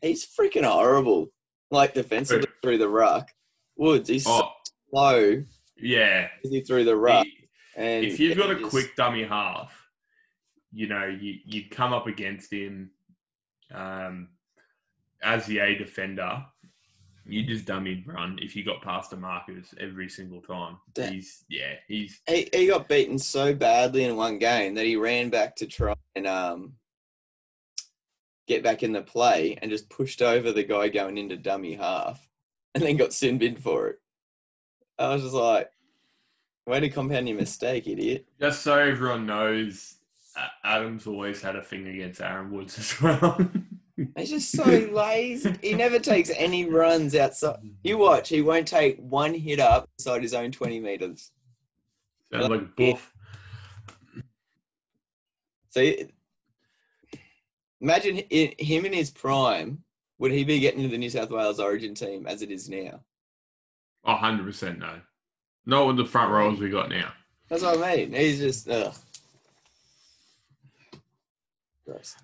He's freaking horrible, like defensively through the ruck. Woods, he's oh, so slow. Yeah, he through the ruck. He, and if you've got a just... quick dummy half, you know you you come up against him um, as the A defender you just dummy run if you got past the markers every single time. He's yeah, he's he, he got beaten so badly in one game that he ran back to try and um get back in the play and just pushed over the guy going into dummy half and then got sin bin for it. I was just like, way to compound your mistake, idiot. Just so everyone knows, Adam's always had a thing against Aaron Woods as well. He's just so lazy. He never takes any runs outside. You watch, he won't take one hit up inside his own 20 meters. Sounds like, a buff. So imagine him in his prime. Would he be getting to the New South Wales Origin team as it is now? Oh, 100% no. Not with the front rows we got now. That's what I mean. He's just, ugh.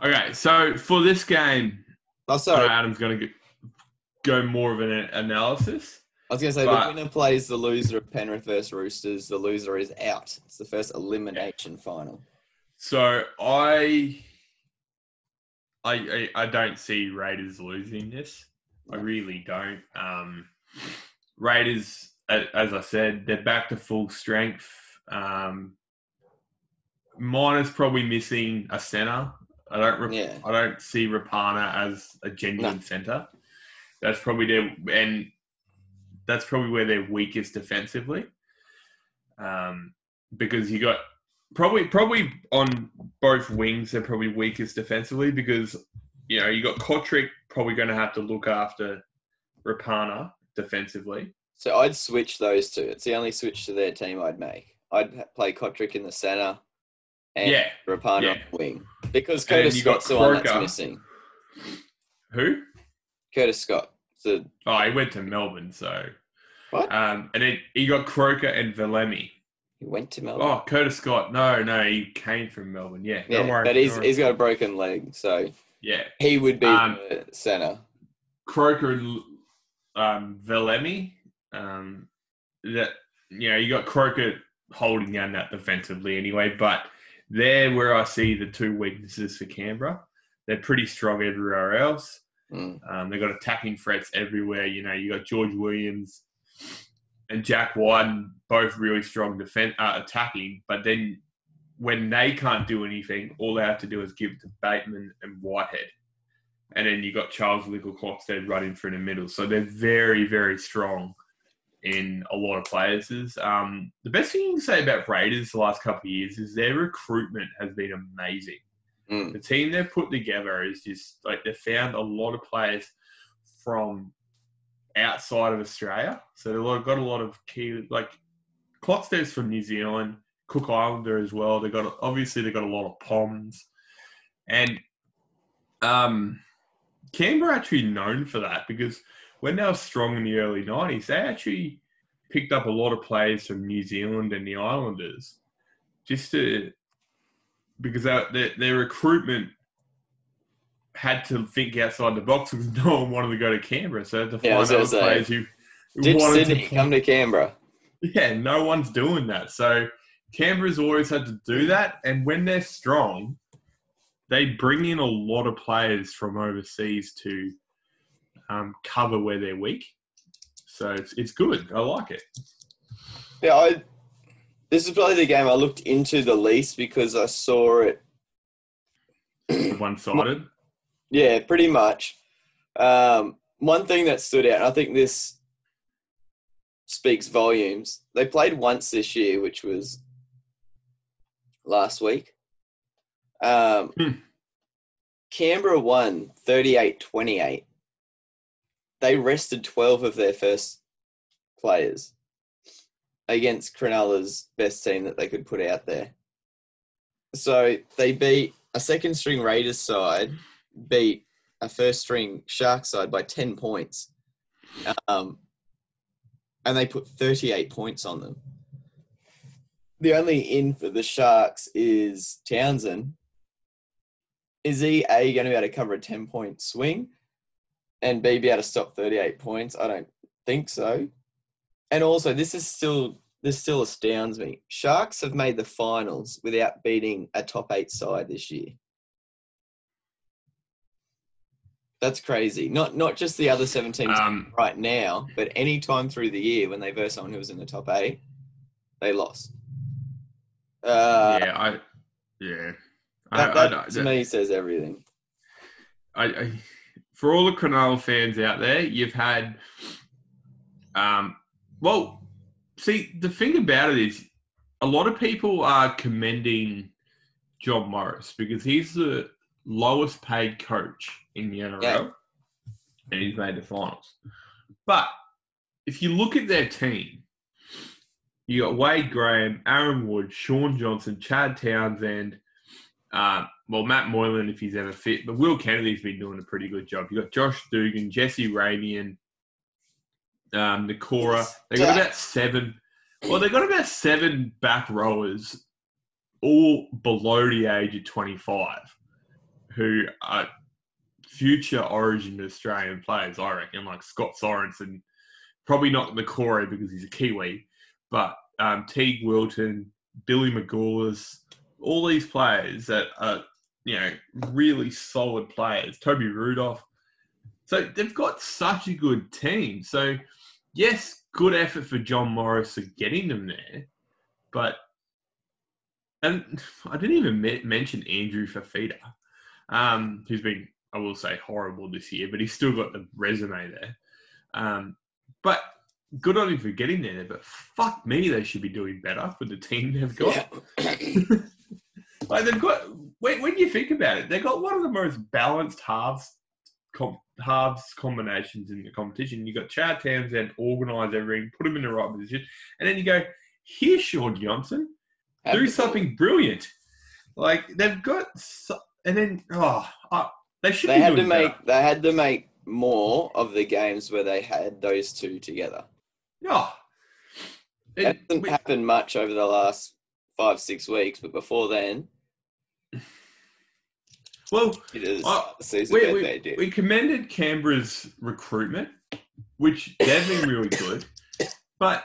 Okay, so for this game, oh, sorry. Adam's going to go more of an analysis. I was going to say but, the winner plays the loser of Penrith versus Roosters. The loser is out. It's the first elimination yeah. final. So I, I, I, I don't see Raiders losing this. No. I really don't. Um, Raiders, as I said, they're back to full strength. Um, Miners probably missing a center. I don't. Re- yeah. I don't see Rapana as a genuine no. center. That's probably their and that's probably where they're weakest defensively. Um, because you got probably probably on both wings they're probably weakest defensively because you know you got Cotric probably going to have to look after Rapana defensively. So I'd switch those two. It's the only switch to their team I'd make. I'd play Cotric in the center and yeah. Rapana yeah. wing because Curtis Scott's the one that's missing. Who? Curtis Scott. So, oh, he went to Melbourne, so. What? Um, and then he got Croker and Valemei. He went to Melbourne. Oh, Curtis Scott. No, no, he came from Melbourne. Yeah, yeah, worry, but he's he's got a broken leg, so yeah, he would be um, the center. Croker and um. Um, that you know, you got Croker holding down that defensively anyway, but they're where I see the two weaknesses for Canberra. They're pretty strong everywhere else. Mm. Um, they've got attacking threats everywhere. You know, you got George Williams and Jack Wighton, both really strong defense uh, attacking. But then when they can't do anything, all they have to do is give it to Bateman and Whitehead. And then you got Charles Nicoll-Klokstad running through the middle. So they're very, very strong in a lot of places. Um, the best thing you can say about Raiders the last couple of years is their recruitment has been amazing. Mm. The team they've put together is just like they've found a lot of players from outside of Australia. So they've got a lot of key like Klokstad's from New Zealand, Cook Islander as well. They got obviously they got a lot of Poms, and um, Canberra actually known for that because when they were strong in the early 90s, they actually picked up a lot of players from New Zealand and the Islanders just to because their, their recruitment had to think outside the box because no one wanted to go to Canberra. So to yeah, find other players who, who wanted Sydney to come to Canberra. Yeah, no one's doing that. So Canberra's always had to do that, and when they're strong, they bring in a lot of players from overseas to um, cover where they're weak. So it's it's good. I like it. Yeah, I. This is probably the game I looked into the least because I saw it one sided. Yeah, pretty much. Um, one thing that stood out, I think this speaks volumes. They played once this year, which was last week. Um, hmm. Canberra won 38 28 they rested 12 of their first players against Cronulla's best team that they could put out there. So they beat a second string Raiders side beat a first string Shark side by 10 points. Um, and they put 38 points on them. The only in for the Sharks is Townsend. Is he A going to be able to cover a 10 point swing and B be able to stop 38 points? I don't think so. And also, this is still this still astounds me. Sharks have made the finals without beating a top eight side this year. That's crazy. Not not just the other seven teams um, right now, but any time through the year when they verse someone who was in the top eight, they lost. Uh, yeah, I yeah. That, that I, I, to me says everything. I, for all the Cronulla fans out there, you've had, um, well, see the thing about it is, a lot of people are commending John Morris because he's the lowest paid coach in the NRL, yeah. and he's made the finals. But if you look at their team, you got Wade Graham, Aaron Wood, Shaun Johnson, Chad Townsend, uh, well, Matt Moylan if he's ever fit, but Will Kennedy's been doing a pretty good job. You've got Josh Dugan, Jesse Ramien, um, Nikora. They got about seven. Well, they got about seven back rowers, all below the age of twenty-five who are future Origin Australian players, I reckon, like Scott Sorensen. Probably not Corey because he's a Kiwi, but um, Teig Wilton, Billy Magoulias, all these players that are, you know, really solid players. Toby Rudolph. So they've got such a good team. So, yes, good effort for John Morris for getting them there, but and I didn't even mention Andrew Fifita um, who's been, I will say, horrible this year, but he's still got the resume there. Um, but good on him for getting there. But fuck me, they should be doing better with the team they've got. Yeah. like they've got. When, when you think about it, they've got one of the most balanced halves com, halves combinations in the competition. You got Chad Townsend organise everything, put him in the right position, and then you go, here's Shaun Johnson, do something brilliant. Like they've got so, and then oh, uh, they should. They had to make. Better. They had to make more of the games where they had those two together. Yeah, it, it hasn't we, happened much over the last five six weeks, but before then. Well, uh, we, we, we commended Canberra's recruitment, which they've been really good. But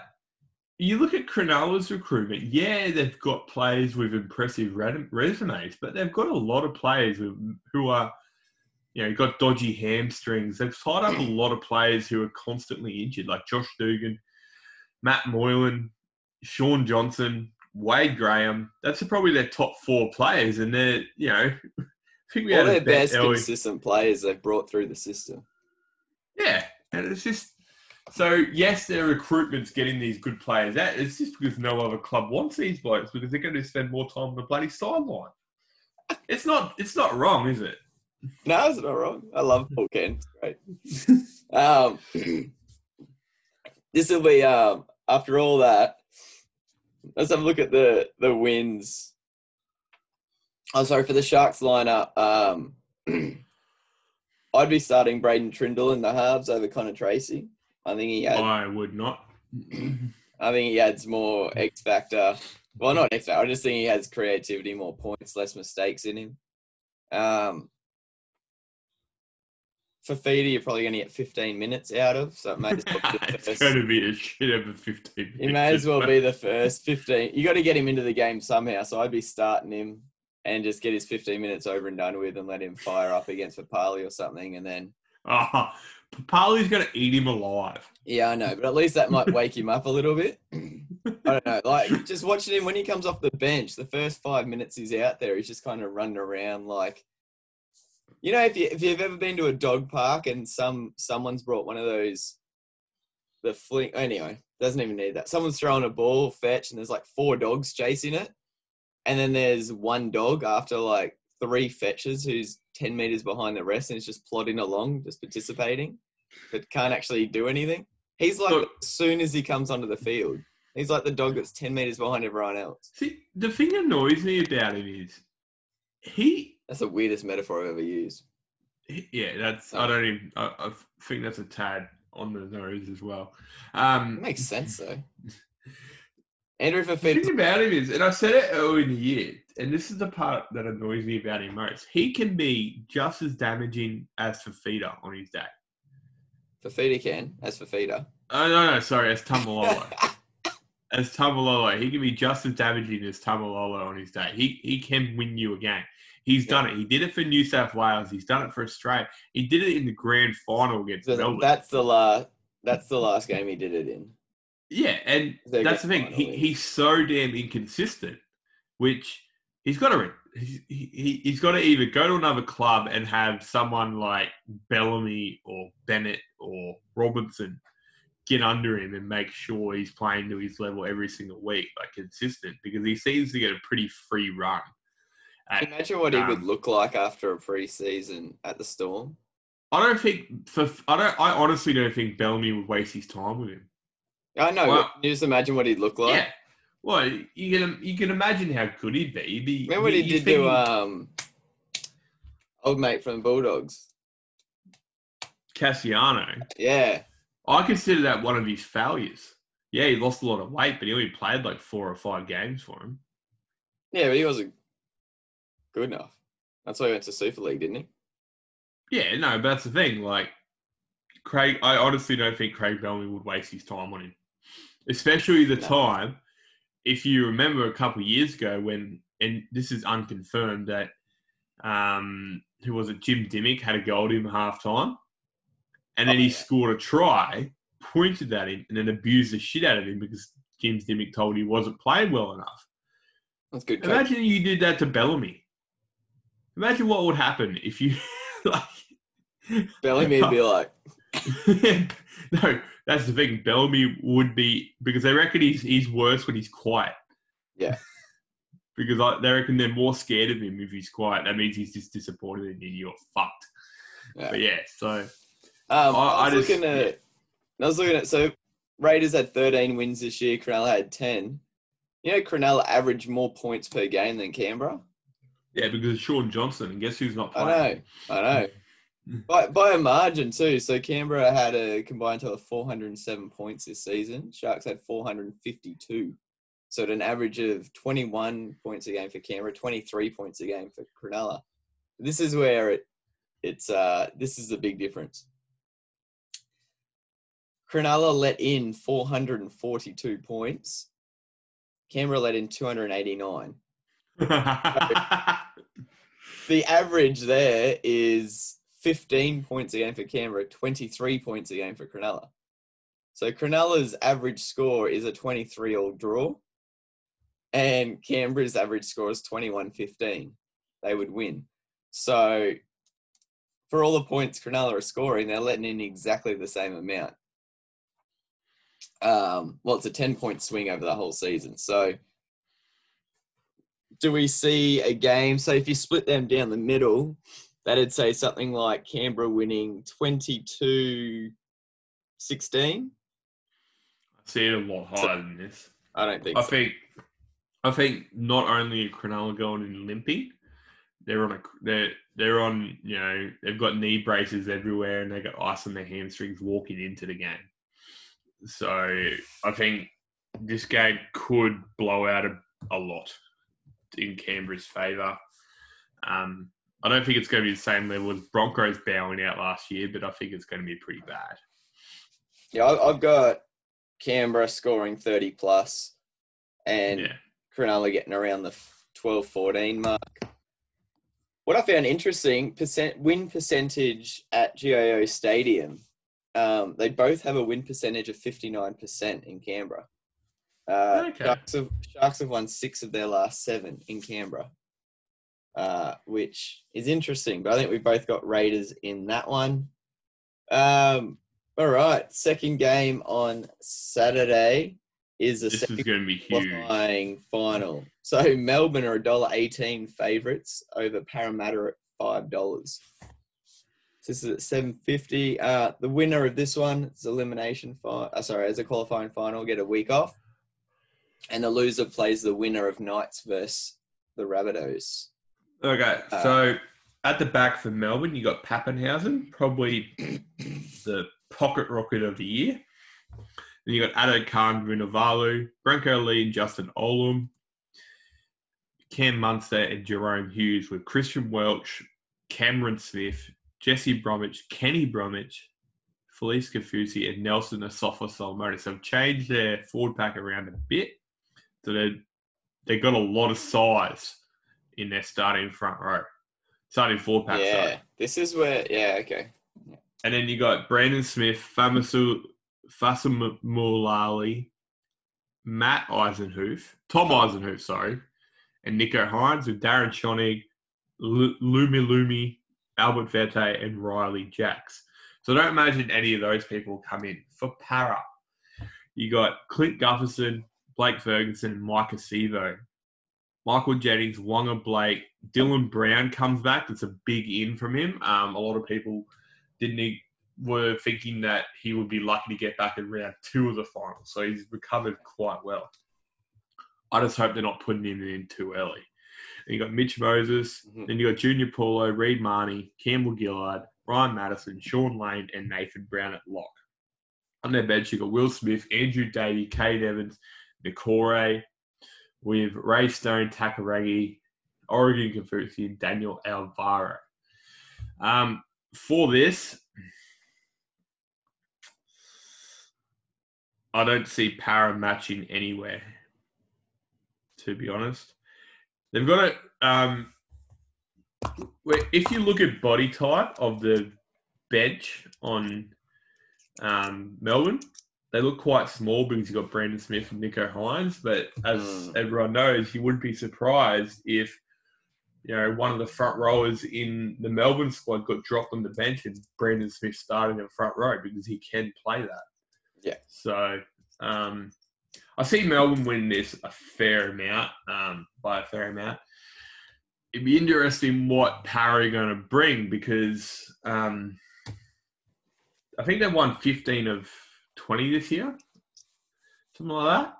you look at Cronulla's recruitment, yeah, they've got players with impressive resumes, but they've got a lot of players who are, you know, got dodgy hamstrings. They've tied up a lot of players who are constantly injured, like Josh Dugan, Matt Moylan, Shaun Johnson, Wade Graham. That's probably their top four players, and they're, you know, I think we All their best consistent players they've brought through the system. Yeah, and it's just so yes, their recruitment's getting these good players out. It's just because no other club wants these blokes because they're going to spend more time on the bloody sideline. It's not. It's not wrong, is it? No, it's not wrong. I love Paul Kent. Great. um, this will be um, after all that. Let's have a look at the the wins. Oh, sorry for the Sharks lineup. Um, I'd be starting Braden Trindall in the halves over Connor Tracy. I think he had, I would not. I think he adds more X factor. Well, not X factor. I just think he has creativity, more points, less mistakes in him. Um, for Feeder, you're probably going to get 15 minutes out of, so it may as well be the first. it's going to be a shit over 15 minutes. He may as well be the first 15. You got to get him into the game somehow, so I'd be starting him and just get his 15 minutes over and done with and let him fire up against Papali or something, and then. Oh, Papali's going to eat him alive. Yeah, I know, but at least that might wake him up a little bit. I don't know. Like just watching him when he comes off the bench, the first five minutes he's out there, he's just kind of running around like. You know, if you if you've ever been to a dog park and some someone's brought one of those, the fling. Anyway, doesn't even need that. Someone's throwing a ball, fetch, and there's like four dogs chasing it, and then there's one dog after like three fetches who's 10 meters behind the rest and is just plodding along, just participating, but can't actually do anything. He's like, Look, as soon as he comes onto the field, he's like the dog that's 10 meters behind everyone else. See, the thing that annoys me about it is he. That's the weirdest metaphor I've ever used. Yeah, that's. I don't even. I, I think that's a tad on the nose as well. Um, it makes sense though. Andrew Fifita. The thing about him is, and I said it early in the year, and this is the part that annoys me about him most. He can be just as damaging as Fifita on his day. Fifita can, as Fifita. Oh no, no, sorry, as Taumalolo. as Taumalolo, he can be just as damaging as Taumalolo on his day. He he can win you a game. He's yeah. done it. He did it for New South Wales. He's done it for Australia. He did it in the grand final against so Melbourne. That's the last. That's the last game he did it in. Yeah, and that's the thing. He, he's so damn inconsistent, which he's got to he, he, he's got to either go to another club and have someone like Bellamy or Bennett or Robinson get under him and make sure he's playing to his level every single week, like consistent, because he seems to get a pretty free run. At, Imagine what um, he would look like after a preseason at the Storm. I don't think for I don't I honestly don't think Bellamy would waste his time with him. I know. Well, you just imagine what he'd look like. Yeah. Well, you can you can imagine how good he'd be. He'd be Remember what he did to um, old mate from the Bulldogs, Kasiano. Yeah. I consider that one of his failures. Yeah, he lost a lot of weight, but he only played like four or five games for him. Yeah, but he wasn't good enough. That's why he went to Super League, didn't he? Yeah, no, but that's the thing. Like Craig, I honestly don't think Craig Bellamy would waste his time on him, especially the no. time. If you remember a couple of years ago when, and this is unconfirmed, that um, who was it? Jim Dymock had a goal at him at half time, and then oh, he yeah. scored a try, pointed at him, and then abused the shit out of him because Jim Dymock told he wasn't playing well enough. That's good. Coach. Imagine you did that to Bellamy. Imagine what would happen if you like. Bellamy would be like, no, that's the thing. Bellamy would be because they reckon he's he's worse when he's quiet. Yeah. because I, they reckon they're more scared of him if he's quiet. That means he's just disappointed in you. You're fucked. Yeah. But yeah, so um, I, I, was I just, looking at. Yeah. I was looking at so Raiders had 13 wins this year. Cronulla had 10. You know, Cronulla averaged more points per game than Canberra. Yeah, because it's Shaun Johnson, and guess who's not playing? I know, I know by, by a margin too. So Canberra had a combined total of 407 points this season. Sharks had 452. So at an average of 21 points a game for Canberra, 23 points a game for Cronulla. This is where it it's uh this is the big difference. Cronulla let in 442 points. Canberra let in 289. The average there is 15 points a game for Canberra, 23 points a game for Cronulla. So Cronulla's average score is a 23 all draw, and Canberra's average score is 21 15. They would win. So for all the points Cronulla are scoring, they're letting in exactly the same amount. Um, well, it's a 10 point swing over the whole season. So do we see a game? So if you split them down the middle, that'd say something like Canberra winning 22 16. I see it a lot higher than this. I don't think I so. think I think not only are Cronulla going and limping, they're on a they're they're on you know they've got knee braces everywhere and they got ice on their hamstrings walking into the game. So I think this game could blow out a, a lot in Canberra's favour. Um, I don't think it's going to be the same level as Broncos bowing out last year, but I think it's going to be pretty bad. Yeah, I've got Canberra scoring 30 plus and yeah. Cronulla getting around the 12 14 mark. What I found interesting, percent win percentage at GIO Stadium. Um, they both have a win percentage of 59% in Canberra. Uh, okay. Sharks, have, Sharks have won six of their last seven in Canberra uh, which is interesting. But I think we've both got Raiders in that one. Um, all right, second game on Saturday is a this second is going to be huge. final. So Melbourne are a dollar eighteen favourites over Parramatta at five dollars. This is at seven fifty. Uh, the winner of this one is elimination. Fi- uh, sorry, as a qualifying final, get a week off, and the loser plays the winner of Knights versus the Rabbitohs. Okay, uh, so at the back for Melbourne, you got Papenhuyzen, probably the pocket rocket of the year. Then you got Addo Carr, Vunivalu, Brenko Lee, and Justin Olam, Cam Munster, and Jahrome Hughes with Christian Welch, Cameron Smith, Jesse Bromwich, Kenny Bromwich, Felise Kaufusi, and Nelson Asofa Solomona. So I've changed their forward pack around a bit. So they they got a lot of size in their starting front row, starting four pack. Yeah, sorry. this is where. Yeah, okay. And then you got Brandon Smith, Famasu, Fasamulali, Matt Eisenhuth, Tom Eisenhuth, sorry, and Nicho Hynes with Darryn Schonig, Lu- Lumi Lumi, Albert Vete, and Ryley Jacks. So don't imagine any of those people come in. For Para, you got Clint Gutherson, Blake Ferguson, and Maika Sivo. Michael Jennings, Waqa Blake, Dylan Brown comes back. It's a big in from him. Um, a lot of people didn't were thinking that he would be lucky to get back in round two of the final. So he's recovered quite well. I just hope they're not putting him in too early. And you got Mitch Moses, Mhm. then you got Junior Paulo, Reed Mahoney, Campbell Gillard, Ryan Matterson, Shaun Lane, and Nathan Brown at lock. On their bench, you got Will Smith, Andrew Davey, Kate Evans, Niukore, with Ray Stone, Takaragi, Oregon Kaufusi, and Daniel Alvaro. Um, for this, I don't see Para matching anywhere. To be honest, they've got it. Um, if you look at body type of the bench on um, Melbourne, they look quite small because you've got Brandon Smith and Nicho Hynes. But as Mm. everyone knows, you wouldn't be surprised if you know one of the front rowers in the Melbourne squad got dropped on the bench and Brandon Smith started in front row because he can play that. Yeah. So um, I see Melbourne win this a fair amount, um, by a fair amount. It'd be interesting what Para are going to bring because um, I think they've won 15 of 20 this year, something like that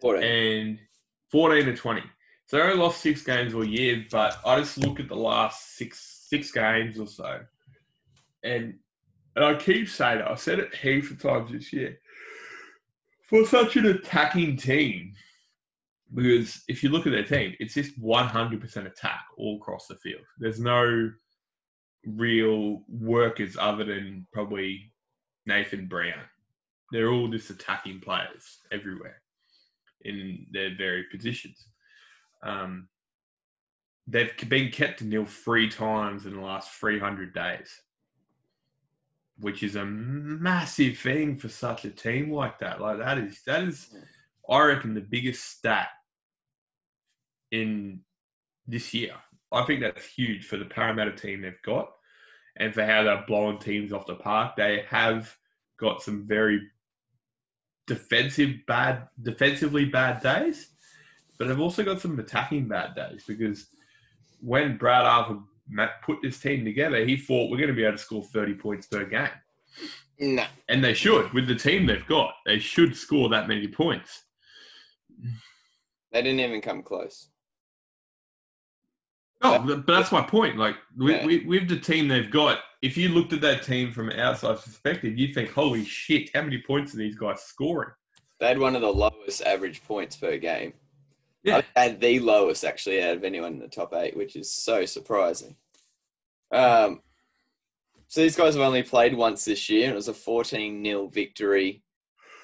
14. and 14 to 20. So they only lost six games all year, but I just look at the last six six games or so, and and I keep saying it. I've said it heaps of times this year. For such an attacking team, because if you look at their team, it's just 100% attack all across the field. There's no real workers other than probably Nathan Brown. They're all just attacking players everywhere in their various positions. Um, they've been kept to nil three times in the last 300 days, which is a massive thing for such a team like that. Like that is that is, I reckon, the biggest stat in this year. I think that's huge for the Parramatta team they've got, and for how they're blowing teams off the park. They have got some very defensive bad defensively bad days, but they've also got some attacking bad days because when Brad Arthur put this team together, he thought we're going to be able to score 30 points per game. No. And they should, with the team they've got. They should score that many points. They didn't even come close. No, but that's my point. Like, Yeah. with, with the team they've got, if you looked at that team from an outside perspective, you'd think, holy shit, how many points are these guys scoring? They had one of the lowest average points per game. Yeah. I think they had the lowest actually out of anyone in the top eight, which is so surprising. Um, so these guys have only played once this year, and it was a 14 0 victory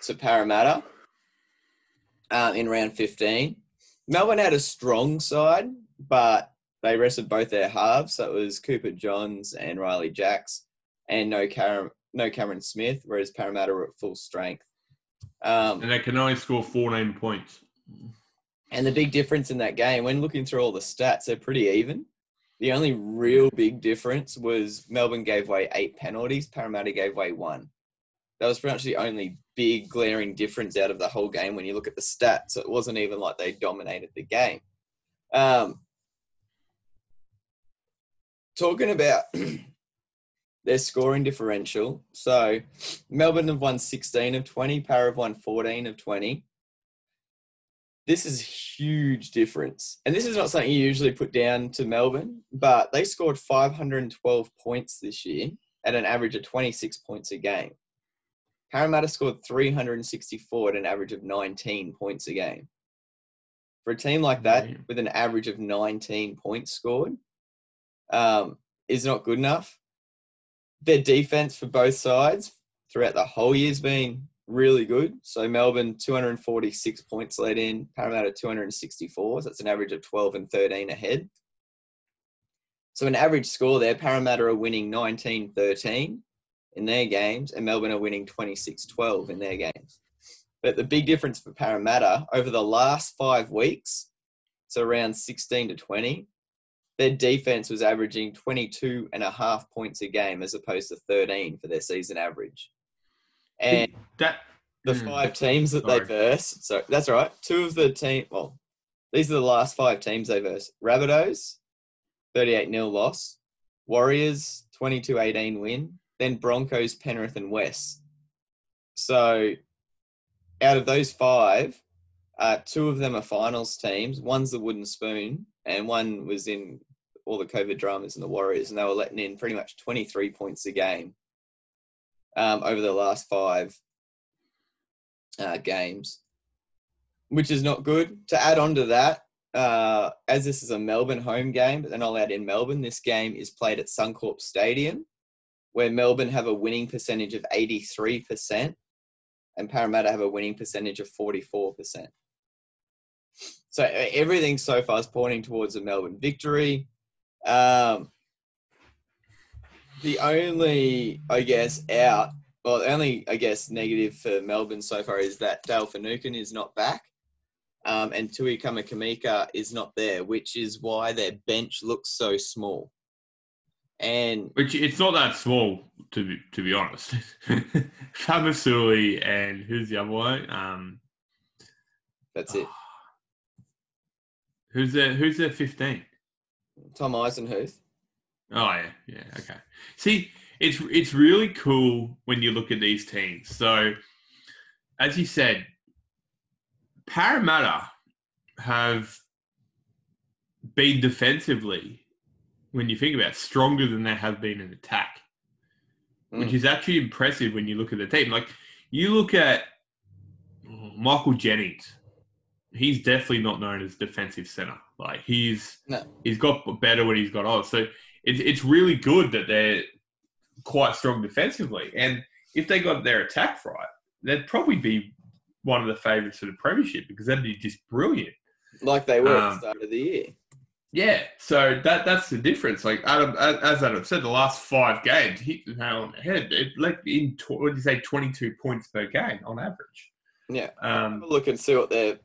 to Parramatta uh, in round 15. Melbourne had a strong side, but they rested both their halves. So it was Cooper Johns and Ryley Jacks, and no, Car- no Cameron Smith, whereas Parramatta were at full strength. Um, And they can only score 14 points. and the big difference in that game, when looking through all the stats, they're pretty even. The only real big difference was Melbourne gave away eight penalties, Parramatta gave away one. That was pretty much the only big glaring difference out of the whole game when you look at the stats. It wasn't even like they dominated the game. Um, talking about their scoring differential. So Melbourne have won 16 of 20, Para have won 14 of 20 this is a huge difference. And this is not something you usually put down to Melbourne, but they scored 512 points this year at an average of 26 points a game. Parramatta scored 364 at an average of 19 points a game. For a team like that, with an average of 19 points scored, um, is not good enough. Their defense for both sides throughout the whole year has been really good. So Melbourne 246 points led in, Parramatta 264. So that's an average of 12 and 13 ahead. So an average score there, Parramatta are winning 19-13 in their games, and Melbourne are winning 26-12 in their games. But the big difference for Parramatta over the last five weeks, so around 16 to 20, their defense was averaging 22 and a half points a game as opposed to 13 for their season average. And that the mm, five teams that sorry. they verse, so that's right. Two of the team, well, these are the last five teams they verse. Rabbitohs, 38 0 loss. Warriors, 22 18 win. Then Broncos, Penrith, and West. So out of those five, uh, two of them are finals teams. One's the Wooden Spoon, and one was in all the COVID dramas and the Warriors, and they were letting in pretty much 23 points a game um, over the last five uh, games, which is not good. To add on to that, uh, as this is a Melbourne home game, but they're not allowed in Melbourne, this game is played at Suncorp Stadium, where Melbourne have a winning percentage of 83% and Parramatta have a winning percentage of 44%. So everything so far is pointing towards a Melbourne victory. Um, the only, I guess, out, well, the only, I guess, negative for Melbourne so far is that Dale Finucane is not back. Um, and Tui Kamikamica is not there, which is why their bench looks so small. And which it's not that small to be to be honest. Fabasuli and who's the other one? Um, that's it. Who's there? Who's there? Fifteen. Tom Eisenhuth. Oh yeah, yeah, okay. See, it's it's really cool when you look at these teams. So, as you said, Parramatta have been defensively, when you think about it, stronger than they have been in attack, mm. which is actually impressive when you look at the team. Like you look at Michael Jennings, he's definitely not known as defensive center. Like he's no. he's got better when he's got on. So it's it's really good that they're quite strong defensively. And if they got their attack right, they'd probably be one of the favourites for the premiership because that'd be just brilliant. Like they were um, at the um, start of the year. Yeah, so that that's the difference. Like Adam, as Adam said, the last five games hit the nail on the head. It like in what did you say, twenty two points per game on average. Yeah, um, look and see what their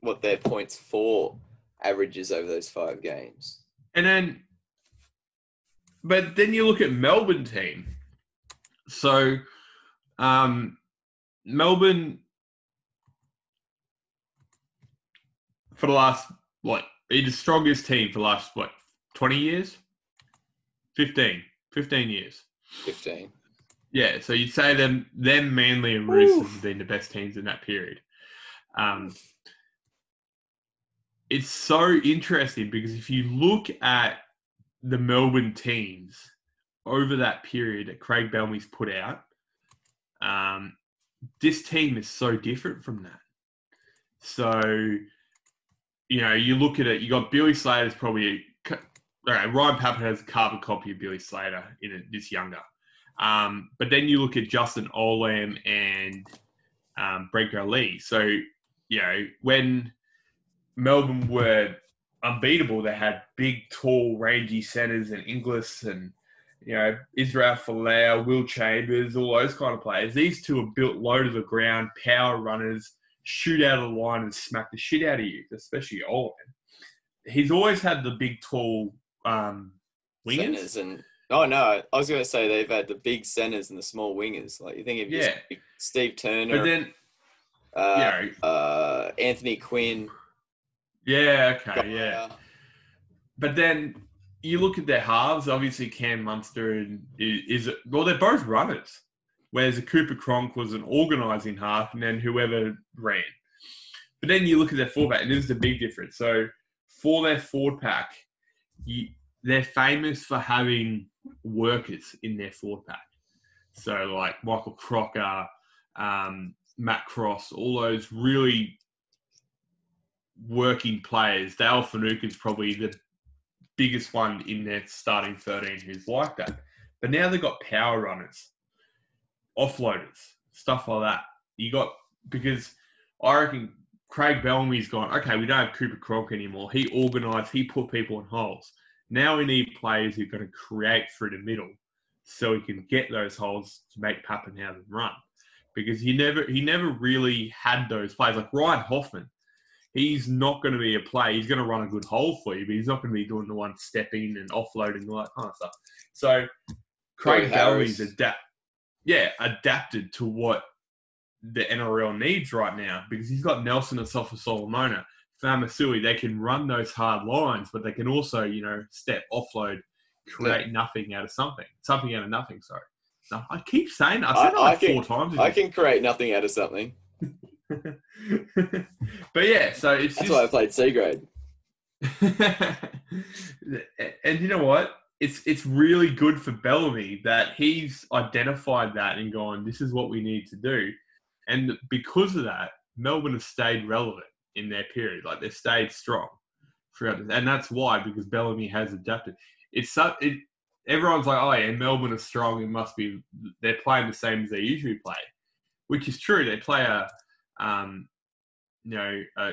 what their points for averages over those five games. And then but then you look at Melbourne team. So, um, Melbourne for the last what? Be the strongest team for the last what? Twenty years? 15. 15 years. 15. Yeah, so you'd say them, them Manly and Roosters have been the best teams in that period. Um, it's so interesting because if you look at the Melbourne teams over that period that Craig Bellamy's put out, um, this team is so different from that. So, you know, you look at it, you got Billy Slater's probably, all right, Ryan Papenhuyzen a carbon copy of Billy Slater in it, this younger. Um, but then you look at Justin Olam and um, Brenko Lee. So, you know, when Melbourne were unbeatable. They had big, tall, rangy centers and Inglis and you know Israel Folau, Will Chambers, all those kind of players. These two are built low to the ground, power runners, shoot out of the line and smack the shit out of you, especially Owen. He's always had the big, tall um, wingers. Centers and oh no, I was going to say they've had the big centers and the small wingers. Like you think of yeah. Steve Turner, but then uh, yeah. uh, Anthony Quinn. Yeah, okay, yeah. But then you look at their halves. Obviously, Cam Munster and is, is well, they're both runners. Whereas a Cooper Cronk was an organising half, and then whoever ran. But then you look at their pack, and this is the big difference. So for their forward pack, you, they're famous for having workers in their forward pack. So like Michael Crocker, um, Matt Cross, all those really working players. Dale Finucane's probably the biggest one in their starting 13 who's like that. But now they've got power runners, offloaders, stuff like that. You got, because I reckon Craig Bellamy's gone, okay, we don't have Cooper Cronk anymore. He organised, he put people in holes. Now we need players who are going to create through the middle so he can get those holes to make Papenhuyzen run. Because he never he never really had those players. Like Ryan Hoffman, he's not going to be a play. He's going to run a good hole for you, but he's not going to be doing the one stepping and offloading all that kind of stuff. So Craig Bellamy's adapt, yeah, adapted to what the NRL needs right now because he's got Nelson Asofa-Solomona, Fa'amausili. They can run those hard lines, but they can also, you know, step offload create yeah. nothing out of something. Something out of nothing, sorry. No, I keep saying that. I said I, like I can, four times. I can create nothing out of something. but yeah, so it's That's just... why I played C grade. and you know what? It's it's really good for Bellamy that he's identified that and gone, this is what we need to do. And because of that, Melbourne has stayed relevant in their period. Like they've stayed strong throughout this. And that's why, because Bellamy has adapted it's so it. Everyone's like, oh yeah, Melbourne is strong. It must be they're playing the same as they usually play, which is true. They play a, um, you know, a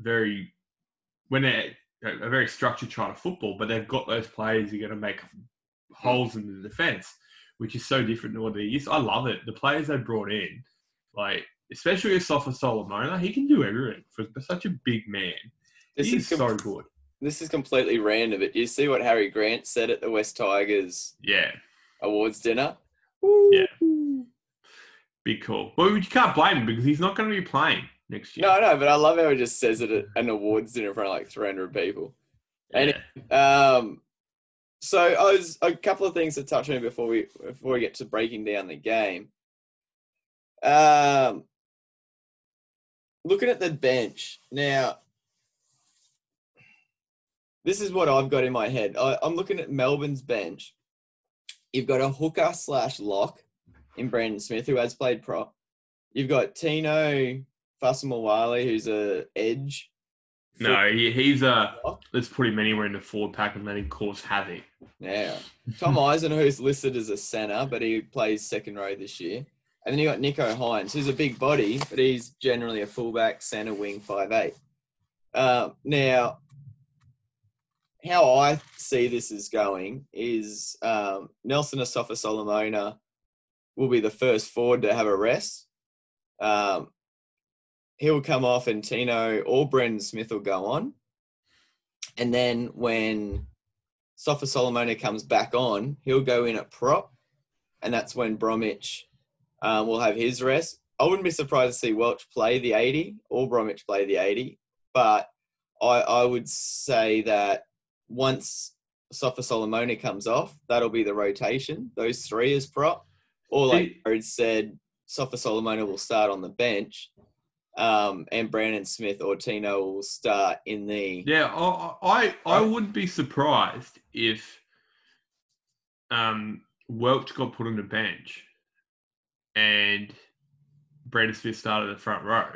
very when they a very structured try of football, but they've got those players who are going to make holes in the defense, which is so different to what they used. I love it. The players they brought in, like especially Sofa Solomona, he can do everything for such a big man. This He's is so good this is completely random, but you see what Harry Grant said at the West Tigers yeah awards dinner? Yeah. Be cool. Well, you can't blame him because he's not going to be playing next year. No, no, but I love how he just says it at an awards dinner in front of like 300 people. Yeah. And um, so I was a couple of things to touch on before we before we get to breaking down the game. Um, looking at the bench now, this is what I've got in my head. I, am looking at Melbourne's bench. You've got a hooker slash lock in Brandon Smith, who has played prop. You've got Tino Fa'asuamaleaui, who's a edge. No, he, he's a. Let's put him anywhere in the forward pack and let him cause havoc. Yeah. Tom Eisen, who's listed as a centre, but he plays second row this year. And then you got Nicho Hynes, who's a big body, but he's generally a fullback, centre, wing, five eight. Uh, now, how I see this is going is um, Nelson Asofa Solomona will be the first forward to have a rest. Um, he'll come off and Tino or Brandon Smith will go on. And then when Sofa Solomona comes back on, he'll go in at prop. And that's when Bromwich um, will have his rest. I wouldn't be surprised to see Welch play the 80 or Bromwich play the 80. But I, I would say that once Sofa Solomona comes off, that'll be the rotation. Those three as prop. Or like Jared said, Sofa Solomona will start on the bench. Um, and Brandon Smith or Tino will start in the. Yeah, I I, I would be surprised if um, Welch got put on the bench and Brandon Smith started the front row.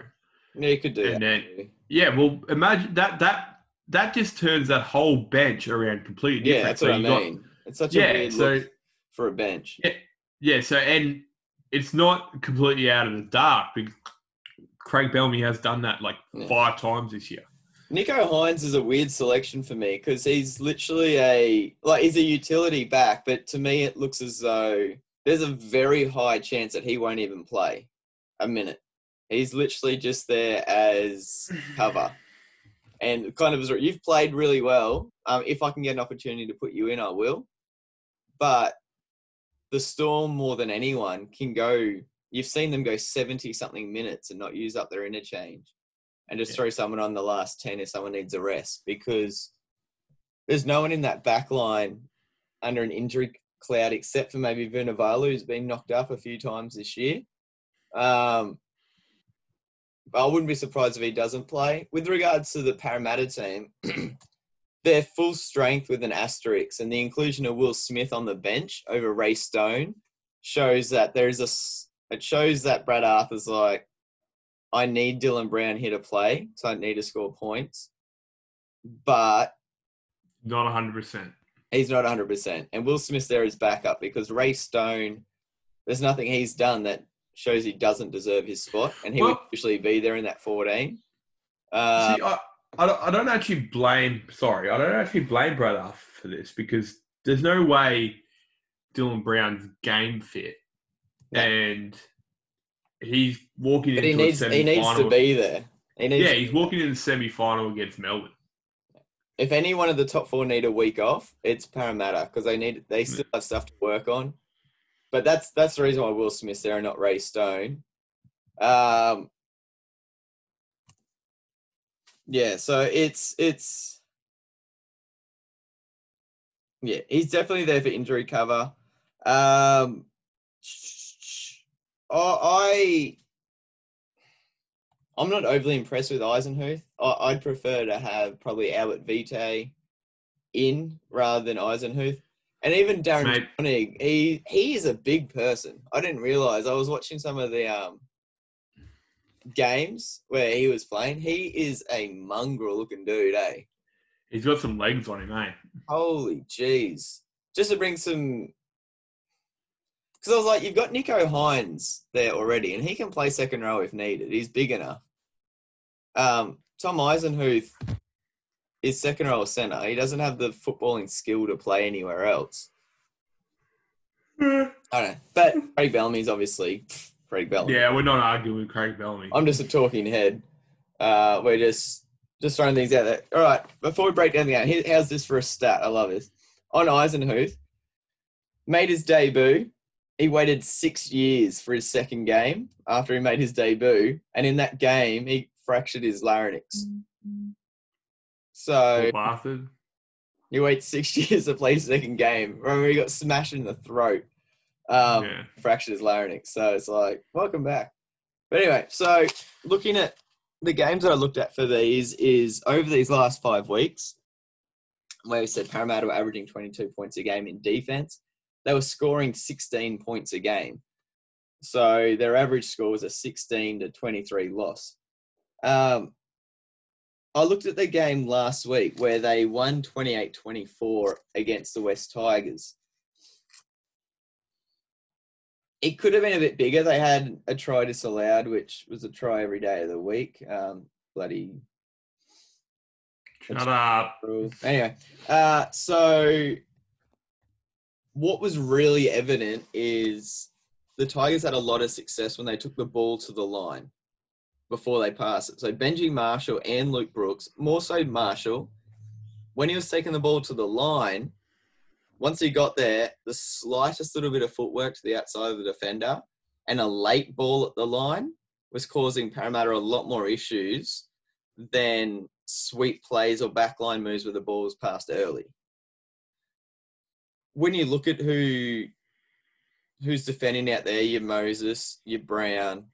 Yeah, you could do and that. Then, yeah, well, imagine that that that just turns that whole bench around completely different. Yeah, that's so what I mean. Got, it's such a yeah, weird so, look for a bench. Yeah, yeah. So and it's not completely out of the dark because Craig Bellamy has done that like yeah. five times this year. Nicho Hynes is a weird selection for me because he's literally a like he's a utility back, but to me it looks as though there's a very high chance that he won't even play a minute. He's literally just there as cover and kind of you've played really well. Um, if I can get an opportunity to put you in, I will. But the Storm, more than anyone, can go. You've seen them go seventy something minutes and not use up their interchange, and just yeah. throw someone on the last ten if someone needs a rest because there's no one in that back line under an injury cloud except for maybe Vunivalu, who's been knocked up a few times this year. Um, I wouldn't be surprised if he doesn't play. With regards to the Parramatta team, they're full strength with an asterisk, and the inclusion of Will Smith on the bench over Ray Stone shows that there's a. It shows that Brad Arthur's like, I need Dylan Brown here to play, so I need to score points, but not hundred percent. He's not hundred percent, and Will Smith there is backup because Ray Stone. There's nothing he's done that shows he doesn't deserve his spot, and he well, would usually be there in that 14. Uh, see, I, I, don't, I don't actually blame. Sorry, I don't actually blame Brad Arthur for this because there's no way Dylan Brown's game fit, and he's walking but into he needs, He needs to be there. He needs yeah, he's walking in the semi final against Melbourne. If any one of the top four need a week off, it's Parramatta because they need they still have stuff to work on. But that's that's the reason why Will Smith's there and not Ray Stone. Um, yeah, so it's it's yeah, he's definitely there for injury cover. Um, I I'm not overly impressed with Eisenhuth. I, would prefer to have probably Albert Vete in rather than Eisenhuth. And even Darryn Schonig, he he is a big person. I didn't realize. I was watching some of the um, games where he was playing. He is a mongrel looking dude, eh? He's got some legs on him, eh? Holy jeez! Just to bring some, because I was like, you've got Nicho Hynes there already, and he can play second row if needed. He's big enough. Um, Tom Eisenhuth is second row centre. He doesn't have the footballing skill to play anywhere else. Mm. I don't know. But Craig Bellamy's obviously Craig Bellamy. Yeah, we're not arguing with Craig Bellamy. I'm just a talking head. Uh, we're just just throwing things out there. All right, before we break down the game, how's this for a stat? I love this. On Eisenhuth, made his debut. He waited six years for his second game after he made his debut, and in that game, he fractured his larynx. So bastard. He waited six years to play second game. Remember, he got smashed in the throat, um, yeah. fractured his larynx. So it's like, welcome back. But anyway, so looking at the games that I looked at for these is over these last five weeks, where we said Parramatta were averaging 22 points a game in defense. They were scoring 16 points a game. So their average score was a 16 to 23 loss. Um, I looked at the game last week where they won 28 24 against the West Tigers. It could have been a bit bigger. They had a try disallowed, which was a try every day of the week. Um, bloody. Shut up. Anyway, uh, so what was really evident is the Tigers had a lot of success when they took the ball to the line before they pass it. So Benji Marshall and Luke Brooks, more so Marshall, when he was taking the ball to the line, once he got there, the slightest little bit of footwork to the outside of the defender and a late ball at the line was causing Parramatta a lot more issues than sweep plays or backline moves where the ball was passed early. When you look at who who's defending out there, your Moses, your Brown,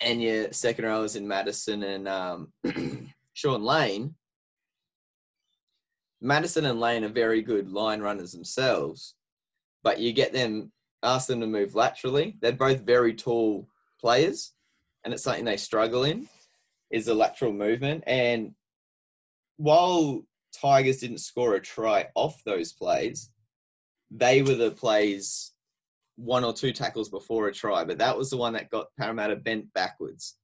and your second rowers in Matterson and um, Shaun Lane, Matterson and Lane are very good line runners themselves, but you get them, ask them to move laterally. They're both very tall players, and it's something they struggle in is the lateral movement. And while Tigers didn't score a try off those plays, they were the plays one or two tackles before a try, but that was the one that got Parramatta bent backwards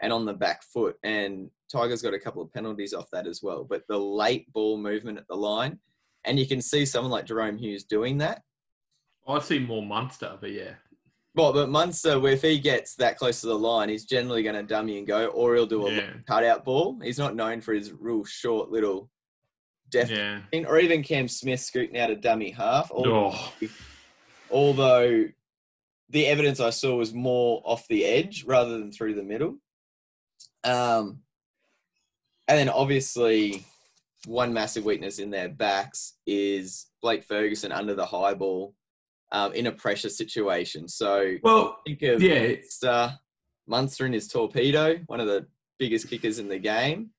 and on the back foot. And Tiger's got a couple of penalties off that as well. But the late ball movement at the line, and you can see someone like Jahrome Hughes doing that. Oh, I see more Munster, but yeah. Well, but Munster, if he gets that close to the line, he's generally going to dummy and go, or he'll do a yeah. cutout ball. He's not known for his real short little deft, yeah. or even Cam Smith scooting out a dummy half. oh although the evidence I saw was more off the edge rather than through the middle. Um, and then obviously, one massive weakness in their backs is Blake Ferguson under the high ball um, in a pressure situation. So well, think of yeah, Munster, Munster in his torpedo, one of the biggest kickers in the game.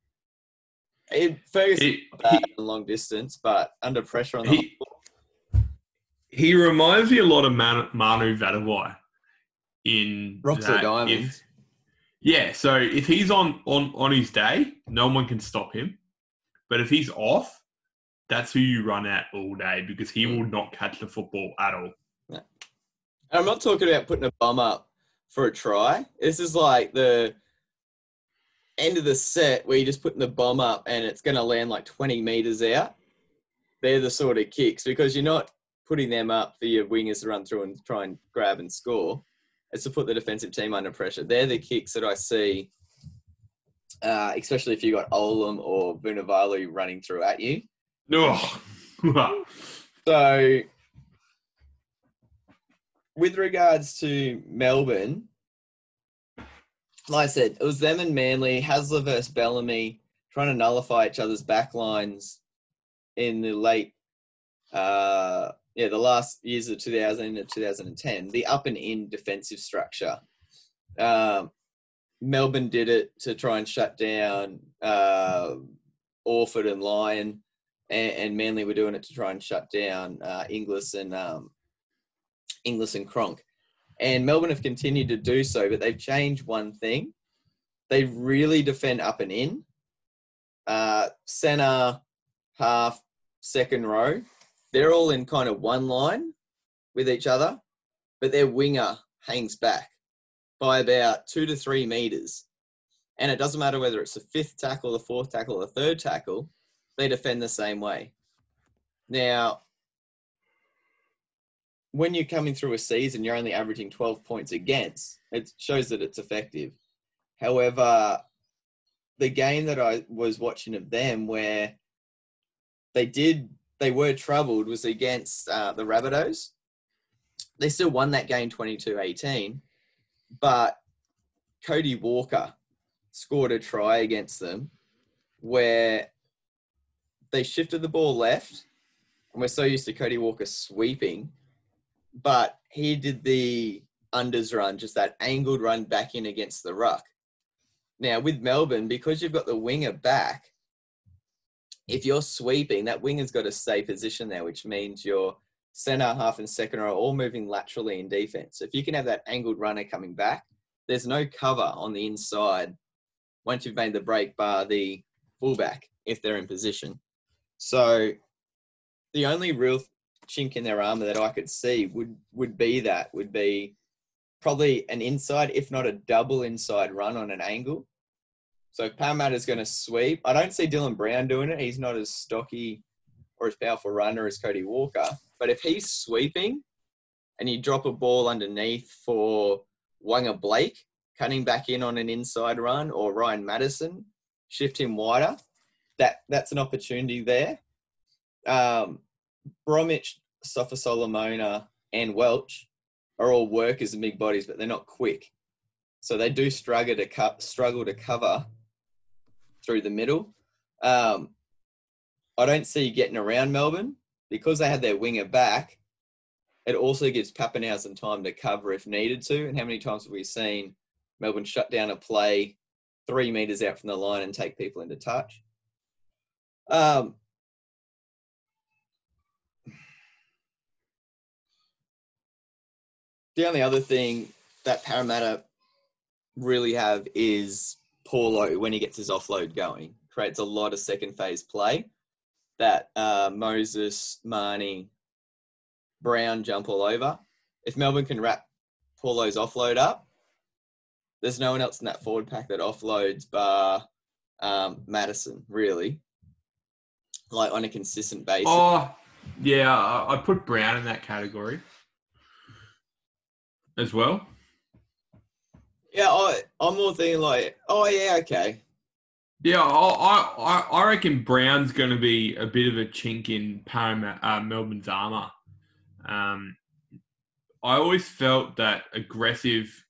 It, Ferguson bad he, on long distance, but under pressure on the he, he reminds me a lot of Man, Manu Vatuvei in rocks or that diamonds. Yeah, so if he's on, on on his day, no one can stop him. But if he's off, that's who you run at all day because he will not catch the football at all. And I'm not talking about putting a bum up for a try. This is like the end of the set where you're just putting the bomb up and it's going to land like 20 meters out. They're the sort of kicks because you're not putting them up for your wingers to run through and try and grab and score. It's to put the defensive team under pressure. They're the kicks that I see, uh, especially if you got Olam or Vunivalu running through at you. No. So, with regards to Melbourne, like I said, it was them and Manly, Hasler versus Bellamy, trying to nullify each other's backlines in the late, uh, yeah, the last years of 2000 and 2010. The up and in defensive structure. Um, Melbourne did it to try and shut down uh, Orford and Lyon and, and Manly were doing it to try and shut down uh, Inglis and um, Inglis and Cronk. And Melbourne have continued to do so, but they've changed one thing. They really defend up and in. Uh, center, half, second row, they're all in kind of one line with each other, but their winger hangs back by about two to three meters. And it doesn't matter whether it's the fifth tackle, the fourth tackle, or the third tackle, they defend the same way. Now, when you're coming through a season, you're only averaging 12 points against. It shows that it's effective. However, the game that I was watching of them where they did, they were troubled was against uh, the Rabbitohs. They still won that game 22 18, but Cody Walker scored a try against them where they shifted the ball left, and we're so used to Cody Walker sweeping, but he did the unders run, just that angled run back in against the ruck. Now with Melbourne, because you've got the winger back, if you're sweeping, that winger's got to stay position there, which means your centre, half, and second are all moving laterally in defense. So if you can have that angled runner coming back, there's no cover on the inside once you've made the break bar the fullback if they're in position. So the only real chink in their armor that I could see would would be that would be probably an inside, if not a double inside run on an angle. So if Parramatta's going to sweep, I don't see Dylan Brown doing it. He's not as stocky or as powerful runner as Cody Walker. But if he's sweeping and you drop a ball underneath for Waqa Blake cutting back in on an inside run or Ryan Matterson, shift him wider, that that's an opportunity there. Um, Bromwich, Sofa Solomona, and Welch are all workers and big bodies, but they're not quick. So they do struggle to struggle to cover through the middle. Um, I don't see getting around Melbourne because they had their winger back. It also gives Papenhuyzen time to cover if needed to. And how many times have we seen Melbourne shut down a play three meters out from the line and take people into touch? Um, the only other thing that Parramatta really have is Paulo when he gets his offload going. Creates a lot of second phase play that uh, Moses, Marnie, Brown jump all over. If Melbourne can wrap Paulo's offload up, there's no one else in that forward pack that offloads bar um, Matterson, really, like on a consistent basis. Oh, yeah, I I put Brown in that category as well. Yeah, I, I'm more thinking like, oh yeah, okay. Yeah, I, I, I reckon Brown's going to be a bit of a chink in Parramatta, uh, Melbourne's armour. Um, I always felt that aggressive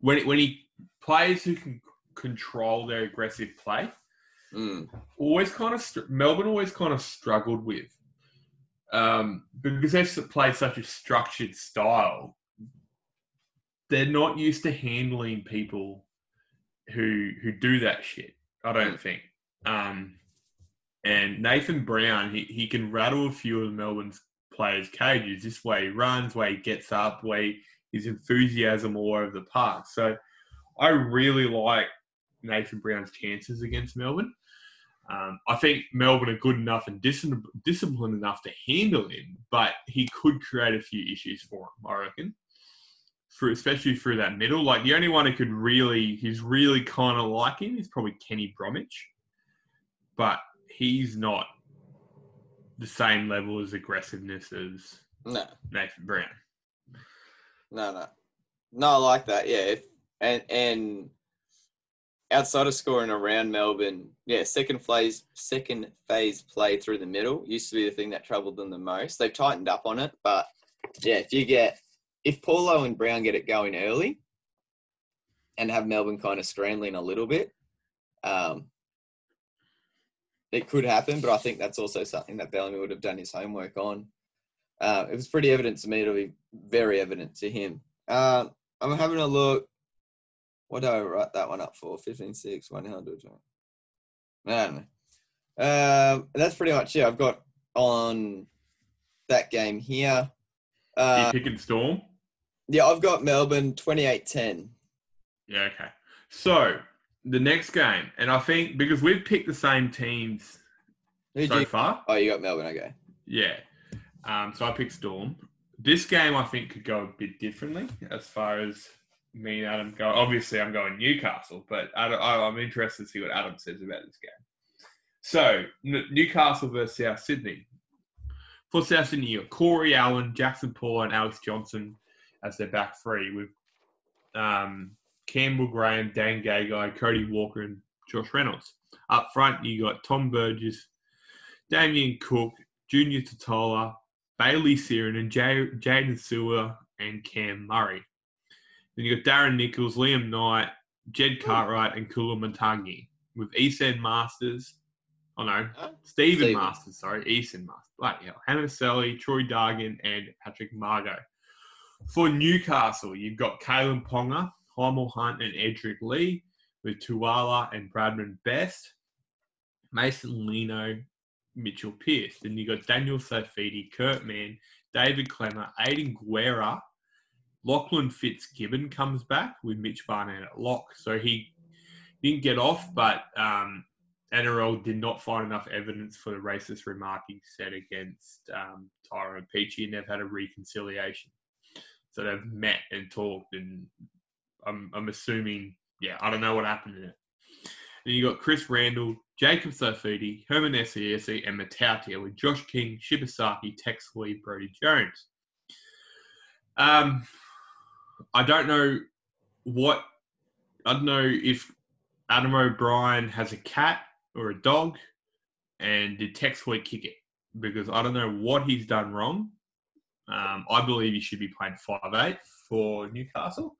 when when he plays who can control their aggressive play Mm, always kind of Melbourne always kind of struggled with um, because they play such a structured style. They're not used to handling people who who do that shit. I don't think. Um, and Nathan Brown, he, he can rattle a few of Melbourne's players' cages. This way he runs, way he gets up, way his enthusiasm all over the park. So I really like Nathan Brown's chances against Melbourne. Um, I think Melbourne are good enough and dis- disciplined enough to handle him, but he could create a few issues for him, I reckon. For, especially through that middle. Like the only one who could really, he's really kind of like him is probably Kenny Bromwich, but he's not the same level as aggressiveness as No, Nathan Brown. no, no, no. I like that. Yeah, if, and and outside of scoring around Melbourne, yeah, second phase, second phase play through the middle used to be the thing that troubled them the most. They've tightened up on it, but yeah, if you get if Paulo and Brown get it going early and have Melbourne kind of scrambling a little bit, um, it could happen. But I think that's also something that Bellamy would have done his homework on. Uh, it was pretty evident to me. It'll be very evident to him. Uh, I'm having a look. What do I write that one up for? 15, 6, 100. I don't know. Um, that's pretty much it. I've got on that game here. Uh, you picking Storm? Yeah, I've got Melbourne 28 10. Yeah, okay. So the next game, and I think because we've picked the same teams Who'd so you? far, Oh, you got Melbourne. Okay. yeah. Um, so I picked Storm. This game I think could go a bit differently as far as me and Adam go. Obviously, I'm going Newcastle, but Adam, I'm interested to see what Adam says about this game. So N- Newcastle versus South Sydney. For South Sydney, you got Corey Allan, Jackson Paul, and Alex Johnston as their back three with um, Campbell Graham, Dane Gagai, Cody Walker, and Josh Reynolds. Up front, you got Tom Burgess, Damien Cook, Junior Tatola, Bailey Sironen, and Jaydn Su'A, and Cam Murray. Then you got Darren Nichols, Liam Knight, Jed Cartwright, and Kula Matangi with East Masters. Oh no, Huh? Stephen Stephen. Masters, sorry, Easton Masters. Bloody hell. Hame Sele, Troy Dargan, and Patrick Mago. For Newcastle, you've got Kalyn Ponga, Hymel Hunt, and Edrick Lee, with Tuala and Bradman Best, Mason Lino, Mitchell Pearce. Then you've got Daniel Saifiti, Kurt Mann, David Klemmer, Aidan Guerra, Lachlan Fitzgibbon comes back with Mitch Barnett at lock. So he didn't get off, but um, NRL did not find enough evidence for the racist remark he said against um, Tyrone Peachey, and they've had a reconciliation. So they've met and talked, and I'm, I'm assuming, yeah, I don't know what happened in it. Then you got Chris Randall, Jacob Saifiti, Herman Ese'ese, and Matautia with Josh King, Shibasaki, Tex Lee, Brody Jones. Um, I don't know what, I don't know if Adam O'Brien has a cat or a dog, and did Tex Lee kick it? Because I don't know what he's done wrong. Um, I believe he should be playing five eight for Newcastle.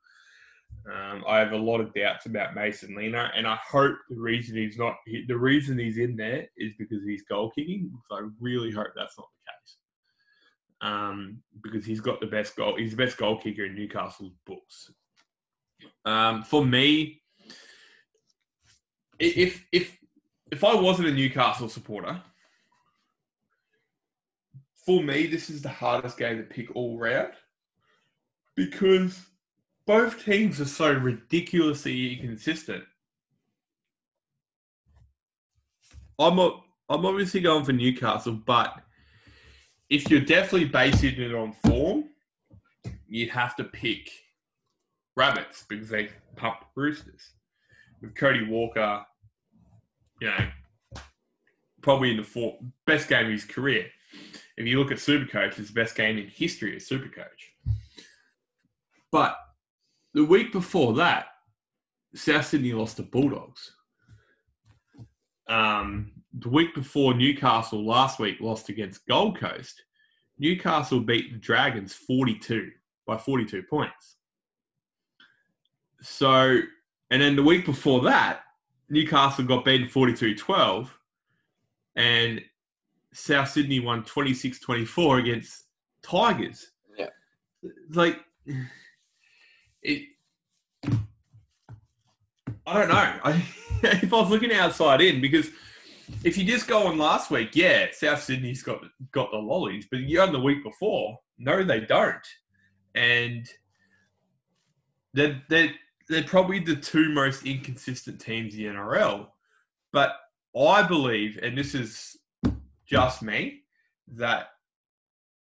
Um, I have a lot of doubts about Mason Lino, and I hope the reason he's not the reason he's in there is because he's goal kicking. So I really hope that's not the case. Um, because he's got the best goal, he's the best goal kicker in Newcastle's books. Um, for me, if if if I wasn't a Newcastle supporter, for me, this is the hardest game to pick all round because both teams are so ridiculously inconsistent. I'm a, I'm obviously going for Newcastle, but if you're definitely basing it on form, you'd have to pick Rabbits because they pumped Roosters. With Cody Walker, you know, probably in the four, best game of his career. If you look at Supercoach, it's the best game in history of Supercoach. But the week before that, South Sydney lost to Bulldogs. Um, the week before Newcastle last week lost against Gold Coast. Newcastle beat the Dragons 42 by 42 points. So, and then the week before that, Newcastle got beaten 42 12, and South Sydney won 26 24 against Tigers. Yeah. Like, it. I don't know. I, if I was looking outside in, because if you just go on last week, yeah, South Sydney's got got the lollies, but you on the week before, no, they don't, and they're they're they're probably the two most inconsistent teams in the NRL. But I believe, and this is just me, that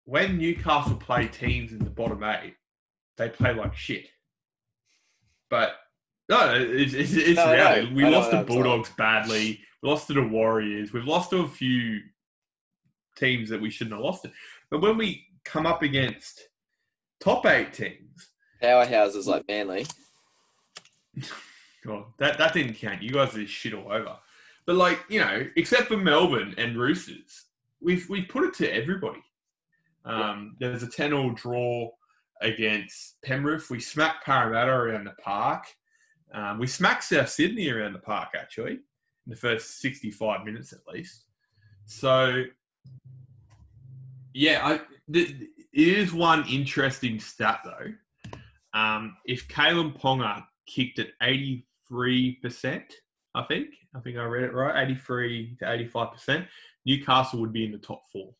when Newcastle play teams in the bottom eight, they play like shit. But no, it's, it's, it's No, reality. know. We I lost to I'm Bulldogs badly. We lost to the Warriors. We've lost to a few teams that we shouldn't have lost to. But when we come up against top eight teams, Powerhouses like Manly. God, that, that didn't count. You guys are shit all over. But like, you know, except for Melbourne and Roosters, we've we put it to everybody. Um, there was a 10 all draw against Penrith. We smacked Parramatta around the park. Um, we smacked South Sydney around the park, actually, in the first 65 minutes at least. So, yeah, I, th- it is one interesting stat, though. Um, if Kalyn Ponga kicked at 83%, I think, I think I read it right, 83 to 85%, Newcastle would be in the top four.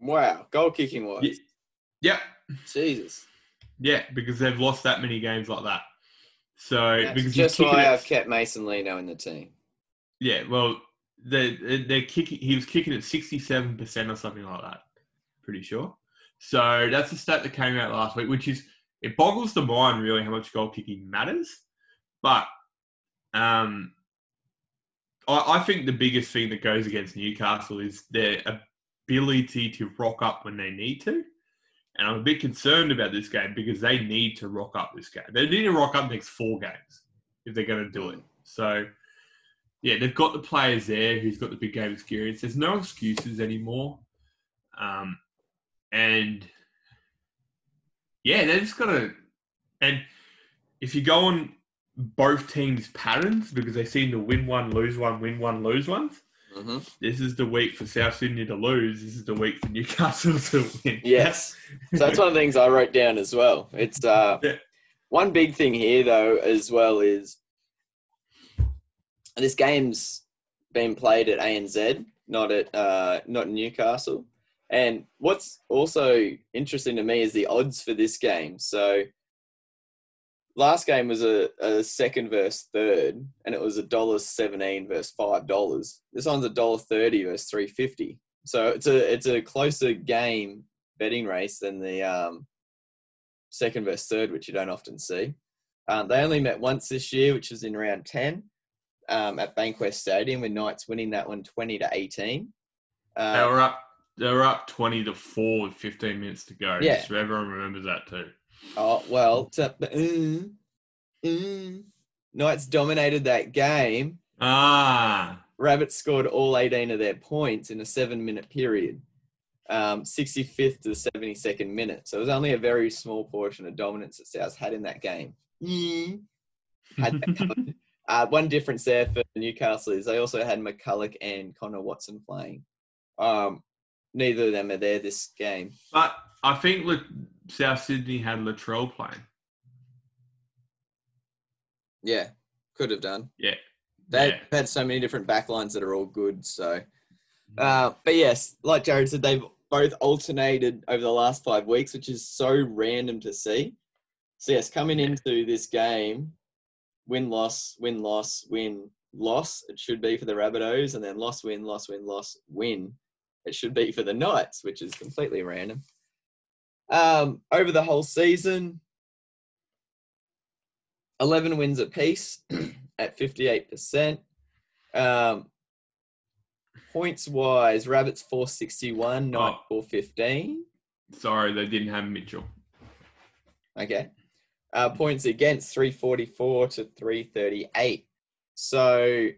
Wow, goal kicking wise. Yeah. Yep. Jesus. Yeah, because they've lost that many games like that. So That's because just why it- I've kept Mason Lino in the team. yeah, well, they they're kicking. He was kicking at sixty seven percent or something like that. Pretty sure. So that's the stat that came out last week, which is it boggles the mind really how much goal kicking matters. But um, I, I think the biggest thing that goes against Newcastle is their ability to rock up when they need to. And I'm a bit concerned about this game because they need to rock up this game. They need to rock up next four games if they're going to do it. So, yeah, they've got the players there who's got the big game experience. There's no excuses anymore. Um, and yeah, they just got to. And if you go on both teams' patterns, because they seem to win one, lose one, win one, lose one, hmm this is the week for South Sydney to lose. This is the week for Newcastle to win. Yes. so that's one of the things I wrote down as well. It's uh, Yeah. one big thing here though as well is this game's been played at ANZ, not at uh, not Newcastle. And what's also interesting to me is the odds for this game. So last game was a, a second versus third, and it was a dollar seventeen versus five dollars. This one's a dollar thirty versus three fifty. So it's a it's a closer game betting race than the um, second versus third, which you don't often see. Um, they only met once this year, which was in round ten um, at Bankwest Stadium, with Knights winning that one 20 to eighteen. They Um, were up. They were up twenty to four with fifteen minutes to go. Yeah. so everyone remembers that too. Oh well, to, mm, mm. Knights dominated that game. Ah, Rabbits scored all 18 of their points in a seven-minute period, um, 65th to the 72nd minute. So it was only a very small portion of dominance that South had in that game. Mm. Had that uh, one difference there for Newcastle is they also had McCullough and Connor Watson playing. Um, neither of them are there this game. but I think La- South Sydney had Latrell playing. Yeah, could have done. Yeah. They've Yeah. had so many different backlines that are all good. So, uh, but yes, like Jared said, they've both alternated over the last five weeks, which is so random to see. So yes, coming into this game, win loss, win loss, win loss. It should be for the Rabbitohs, and then loss, win, loss, win, loss, win. It should be for the Knights, which is completely random. Um, over the whole season, eleven wins apiece at fifty-eight percent. Um, points wise, Rabbits four sixty-one, Knight Oh. four fifteen. Sorry, they didn't have Mitchell. Okay. Uh, points against 344 to 338. So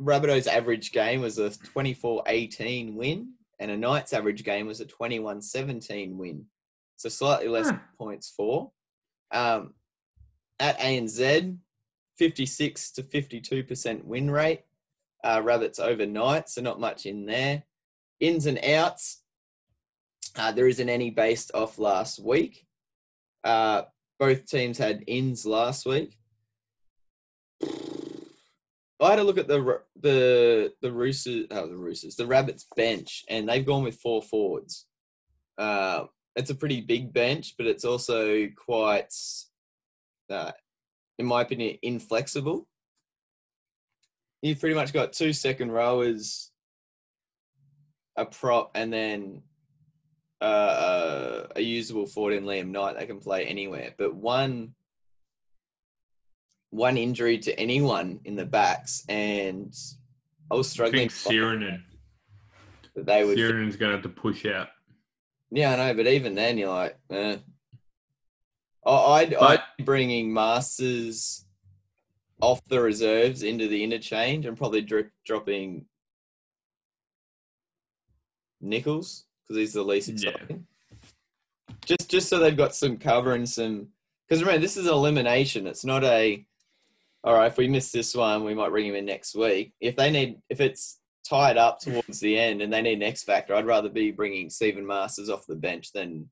Rabbitohs' average game was a 24 18 win, and a Knights' average game was a 21 17 win. So slightly less Huh. points for. Um, at ANZ, 56 to 52% win rate. Uh, Rabbits over Knights, so not much in there. Ins and outs. Uh, there isn't any based off last week. Uh, both teams had ins last week. I had a look at the the the Roosters, oh, the Roosters, the Rabbits bench, and they've gone with four forwards. Uh, it's a pretty big bench, but it's also quite, uh, in my opinion, inflexible. You've pretty much got two second rowers, a prop, and then uh, a usable forward in Liam Knight that can play anywhere. But one one injury to anyone in the backs, and I was struggling. I think Sirenin. They would. Sirenen's going to have to push out. Yeah, I know, but even then, you're like, eh. I'd, but, I'd bringing Marsters off the reserves into the interchange and probably drip, dropping Nicholls because he's the least exciting. Yeah. Just just so they've got some cover and some because remember this is elimination. It's not a all right. If we miss this one, we might bring him in next week. If they need if it's tied up towards the end and they need an X factor, I'd rather be bringing Steven Marsters off the bench than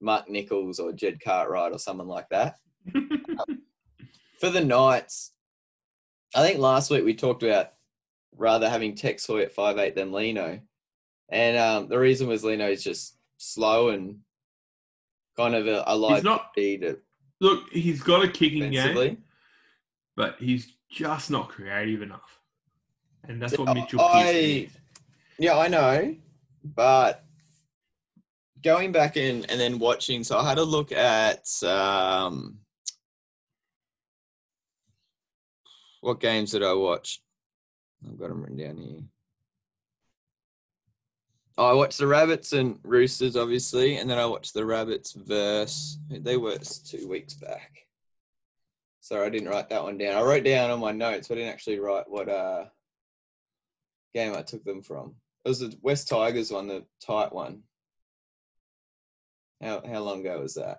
Mark Nicholls or Jed Cartwright or someone like that. For the Knights, I think last week we talked about rather having Tex Hoy at five eight than Lino. And um, the reason was Lino is just slow and kind of a, a light not, speed. Look, he's got a kicking game, but he's just not creative enough. And that's what Mitchell I, Yeah, I know. But going back in and then watching, so I had a look at um, what games did I watch? I've got them written down here. Oh, I watched the Rabbits and Roosters, obviously, and then I watched the Rabbits verse. They were two weeks back. Sorry, I didn't write that one down. I wrote down on my notes, but I didn't actually write what uh game I took them from. It was the West Tigers one, the tight one. How how long ago was that?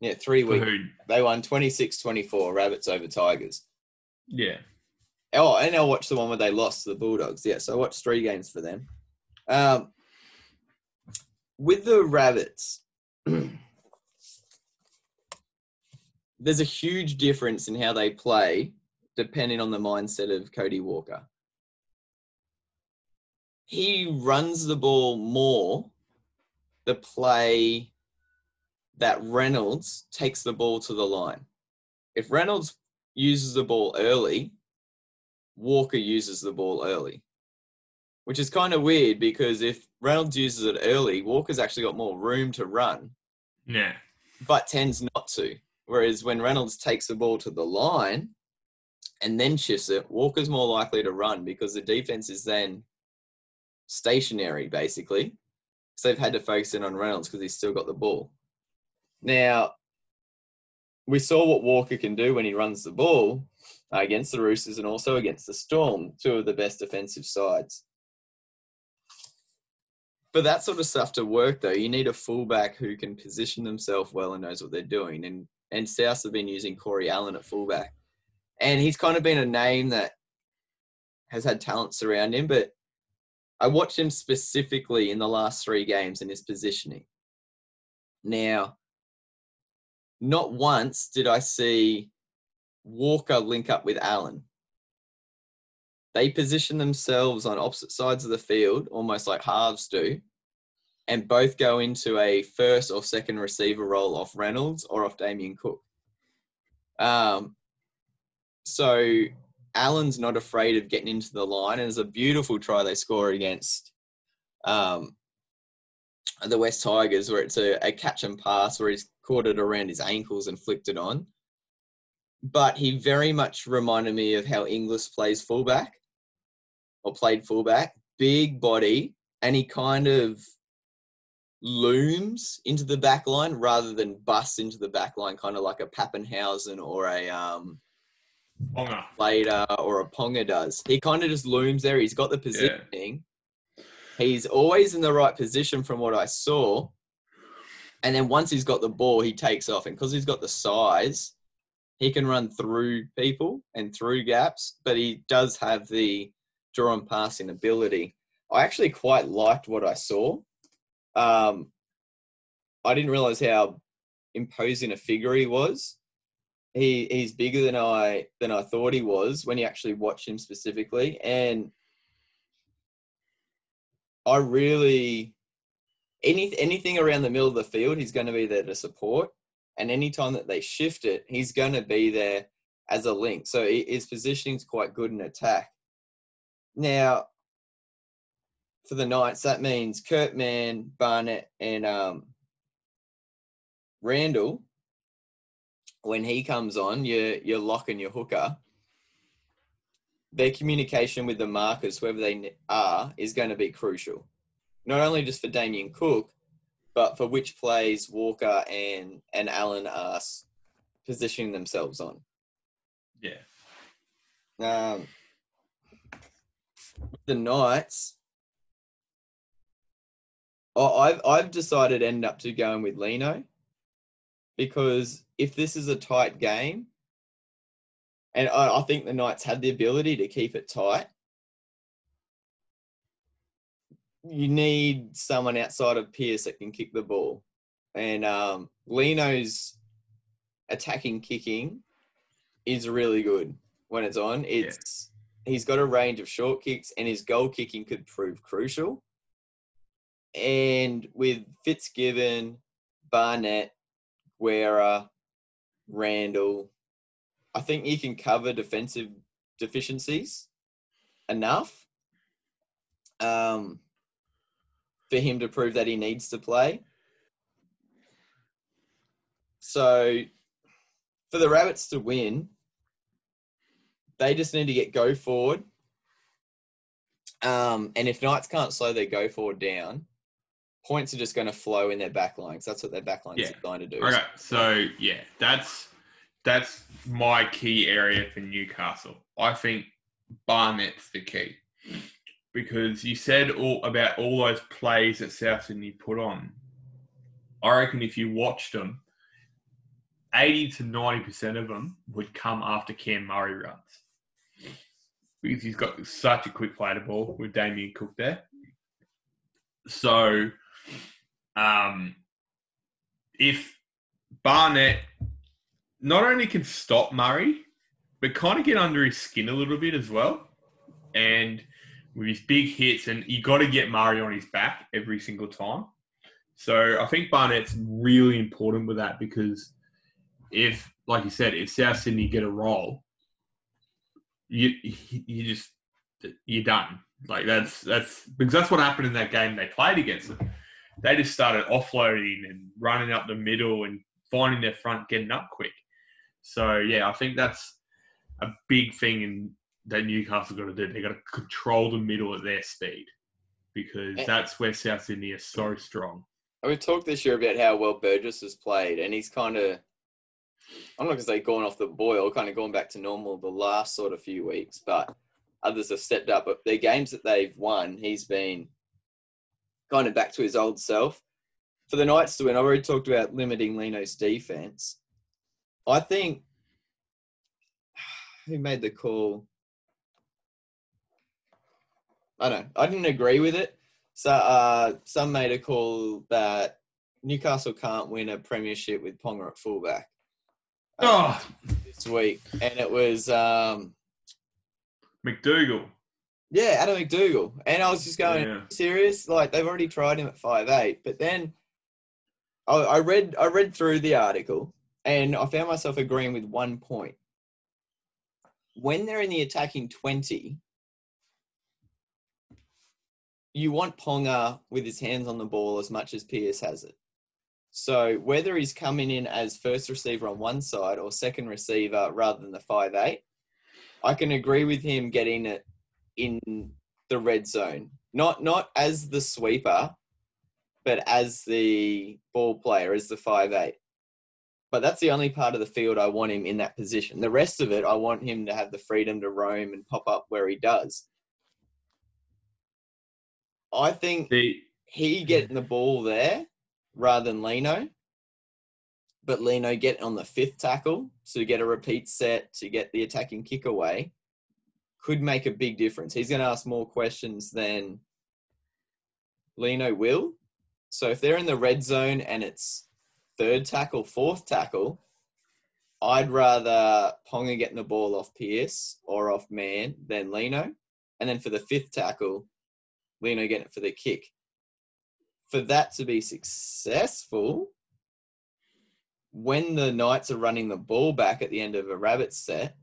Yeah, three weeks. They won 26-24, Rabbits over Tigers. Yeah. Oh, and I watched the one where they lost to the Bulldogs. Yeah, so I watched three games for them. Um, with the Rabbits, there's a huge difference in how they play depending on the mindset of Cody Walker. He runs the ball more the play that Reynolds takes the ball to the line. If Reynolds uses the ball early, Walker uses the ball early which is kind of weird because if Reynolds uses it early, Walker's actually got more room to run. Yeah. But tends not to. Whereas when Reynolds takes the ball to the line and then shifts it, Walker's more likely to run because the defense is then stationary, basically. So they've had to focus in on Reynolds because he's still got the ball. Now, we saw what Walker can do when he runs the ball against the Roosters and also against the Storm, two of the best defensive sides for that sort of stuff to work though, you need a fullback who can position themselves well and knows what they're doing. And and South have been using Corey Allan at fullback. And he's kind of been a name that has had talent surround him, but I watched him specifically in the last three games in his positioning. Now, not once did I see Walker link up with Allen. They position themselves on opposite sides of the field, almost like halves do, and both go into a first or second receiver role off Reynolds or off Damien Cook. Um, so Allan's not afraid of getting into the line, and it's a beautiful try they score against um, the West Tigers, where it's a, a catch and pass where he's caught it around his ankles and flicked it on. But he very much reminded me of how Inglis plays fullback or played fullback, big body, and he kind of looms into the back line rather than busts into the back line, kind of like a Papenhuyzen or a um, Ponga. Later or a Ponga does. He kind of just looms there. He's got the positioning. Yeah. He's always in the right position from what I saw. And then once he's got the ball, he takes off. And because he's got the size, he can run through people and through gaps, but he does have the draw and passing ability. I actually quite liked what I saw. Um, I didn't realize how imposing a figure he was. He he's bigger than I than I thought he was when you actually watch him specifically, and I really any anything around the middle of the field, he's going to be there to support. And anytime that they shift it, he's going to be there as a link. So his positioning is quite good in attack. Now, for the Knights, that means Kurt Mann, Barnett, and um, Randall. When he comes on, you're you're locking your hooker. Their communication with the markers, whoever they are, is going to be crucial not only just for Damien Cook, but for which plays Walker and and Allan are positioning themselves on. Yeah. Um, the Knights. I've I've decided to end up to going with Lino because if this is a tight game, and I, I think the Knights had the ability to keep it tight, you need someone outside of Pearce that can kick the ball. And um, Lino's attacking kicking is really good when it's on. It's yeah. he's got a range of short kicks, and his goal kicking could prove crucial. And with Fitzgibbon, Barnett, Guerra, Randall, I think you can cover defensive deficiencies enough. Um, for him to prove that he needs to play. So for the Rabbits to win, they just need to get go forward. Um, and if Knights can't slow their go forward down, points are just going to flow in their backlines. That's what their backlines yeah. are going to do. Okay, so yeah, that's that's my key area for Newcastle. I think Barnett's the key because you said all about all those plays that South Sydney put on. I reckon if you watched them, 80 to 90% of them would come after Cam Murray runs. Because he's got such a quick play to ball with Damien Cook there. So, um, if Barnett not only can stop Murray, but kind of get under his skin a little bit as well, and with his big hits, and you got to get Murray on his back every single time. So I think Barnett's really important with that because if, like you said, if South Sydney get a roll, you you just you're done. Like that's that's because that's what happened in that game they played against them. They just started offloading and running up the middle and finding their front, getting up quick. So yeah, I think that's a big thing in that Newcastle got to do. They got to control the middle at their speed because that's where South Sydney is so strong. We've talked this year about how well Burgess has played, and he's kind of, I'm not going to say gone off the boil, kind of gone back to normal the last sort of few weeks, but others have stepped up. But their games that they've won, he's been kind of back to his old self. For the Knights to win, I've already talked about limiting Lino's defense. I think who made the call? I don't know. I didn't agree with it. So uh, some made a call that Newcastle can't win a premiership with Ponga at fullback. Uh, oh, this week, and it was um, MacDougall. Yeah, Adam MacDougall, and I was just going yeah. serious. Like they've already tried him at five eight, but then I, I read I read through the article, and I found myself agreeing with one point. When they're in the attacking twenty, you want Ponga with his hands on the ball as much as Pearce has it. So whether he's coming in as first receiver on one side or second receiver rather than the five eight, I can agree with him getting it in the red zone. Not not as the sweeper, but as the ball player, as the five eight. But that's the only part of the field I want him in that position. The rest of it, I want him to have the freedom to roam and pop up where he does. I think the, he getting the ball there rather than Lino, but Lino get on the fifth tackle to get a repeat set to get the attacking kick away could make a big difference. He's going to ask more questions than Lino will, So if they're in the red zone and it's third tackle, fourth tackle, I'd rather Ponga getting the ball off Pearce or off Mann than Lino. And then for the fifth tackle, Lino getting it for the kick. For that to be successful, when the Knights are running the ball back at the end of a rabbit set,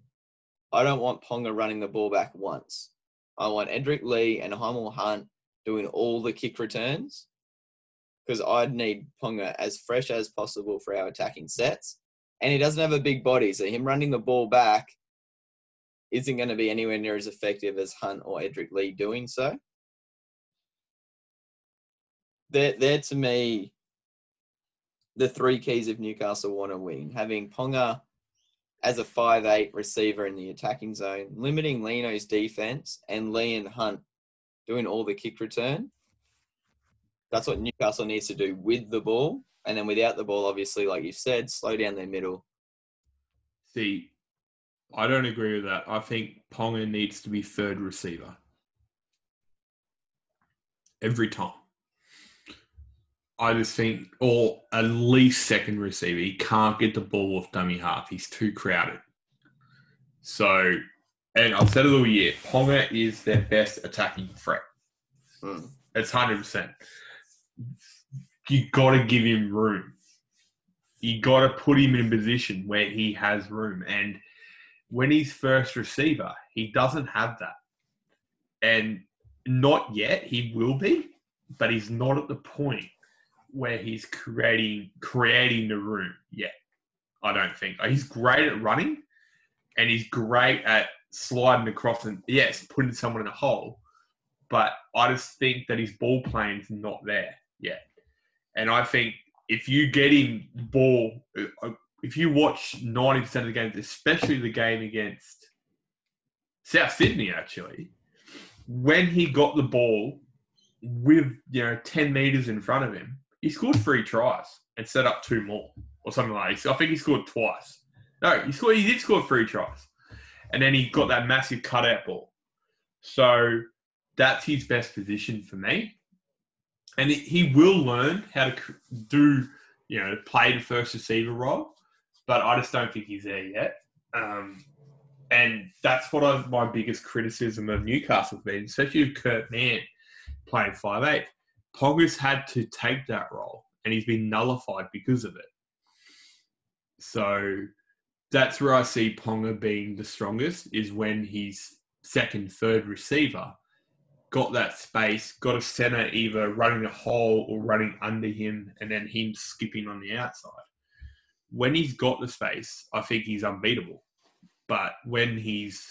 I don't want Ponga running the ball back once. I want Edrick Lee and Hymel Hunt doing all the kick returns because I'd need Ponga as fresh as possible for our attacking sets. And he doesn't have a big body, so him running the ball back isn't going to be anywhere near as effective as Hunt or Edrick Lee doing so. They're, they're to me the three keys of Newcastle want to win. Having Ponga as a five eight receiver in the attacking zone, limiting Lino's defense, and Lee and Hunt doing all the kick return. That's what Newcastle needs to do with the ball. And then without the ball, obviously, like you said, slow down their middle. See, I don't agree with that. I think Ponga needs to be third receiver. Every time. I just think, or at least second receiver. He can't get the ball off dummy half. He's too crowded. So, and I've said it all year, Ponga is their best attacking threat. Mm. It's 100%. You got to give him room. You got to put him in a position where he has room. And when he's first receiver, he doesn't have that. And not yet, he will be, but he's not at the point where he's creating creating the room yet. I don't think he's great at running, and he's great at sliding across and yes, putting someone in a hole. But I just think that his ball playing is not there yet, and I think if you get him ball, uh, if you watch ninety percent of the games, especially the game against South Sydney, actually, when he got the ball with you know ten meters in front of him, he scored three tries and set up two more or something like that. I think he scored twice. No, he scored. He did score three tries, and then he got that massive cutout ball. So that's his best position for me, and he will learn how to do, you know, play the first receiver role. But I just don't think he's there yet. Um, and that's what I, my biggest criticism of Newcastle has been, especially with Kurt Mann playing five eight. Ponga's had to take that role and he's been nullified because of it. So that's where I see Ponga being the strongest is when he's second, third receiver got that space, got a center either running a hole or running under him, and then him skipping on the outside. When he's got the space, I think he's unbeatable. But when he's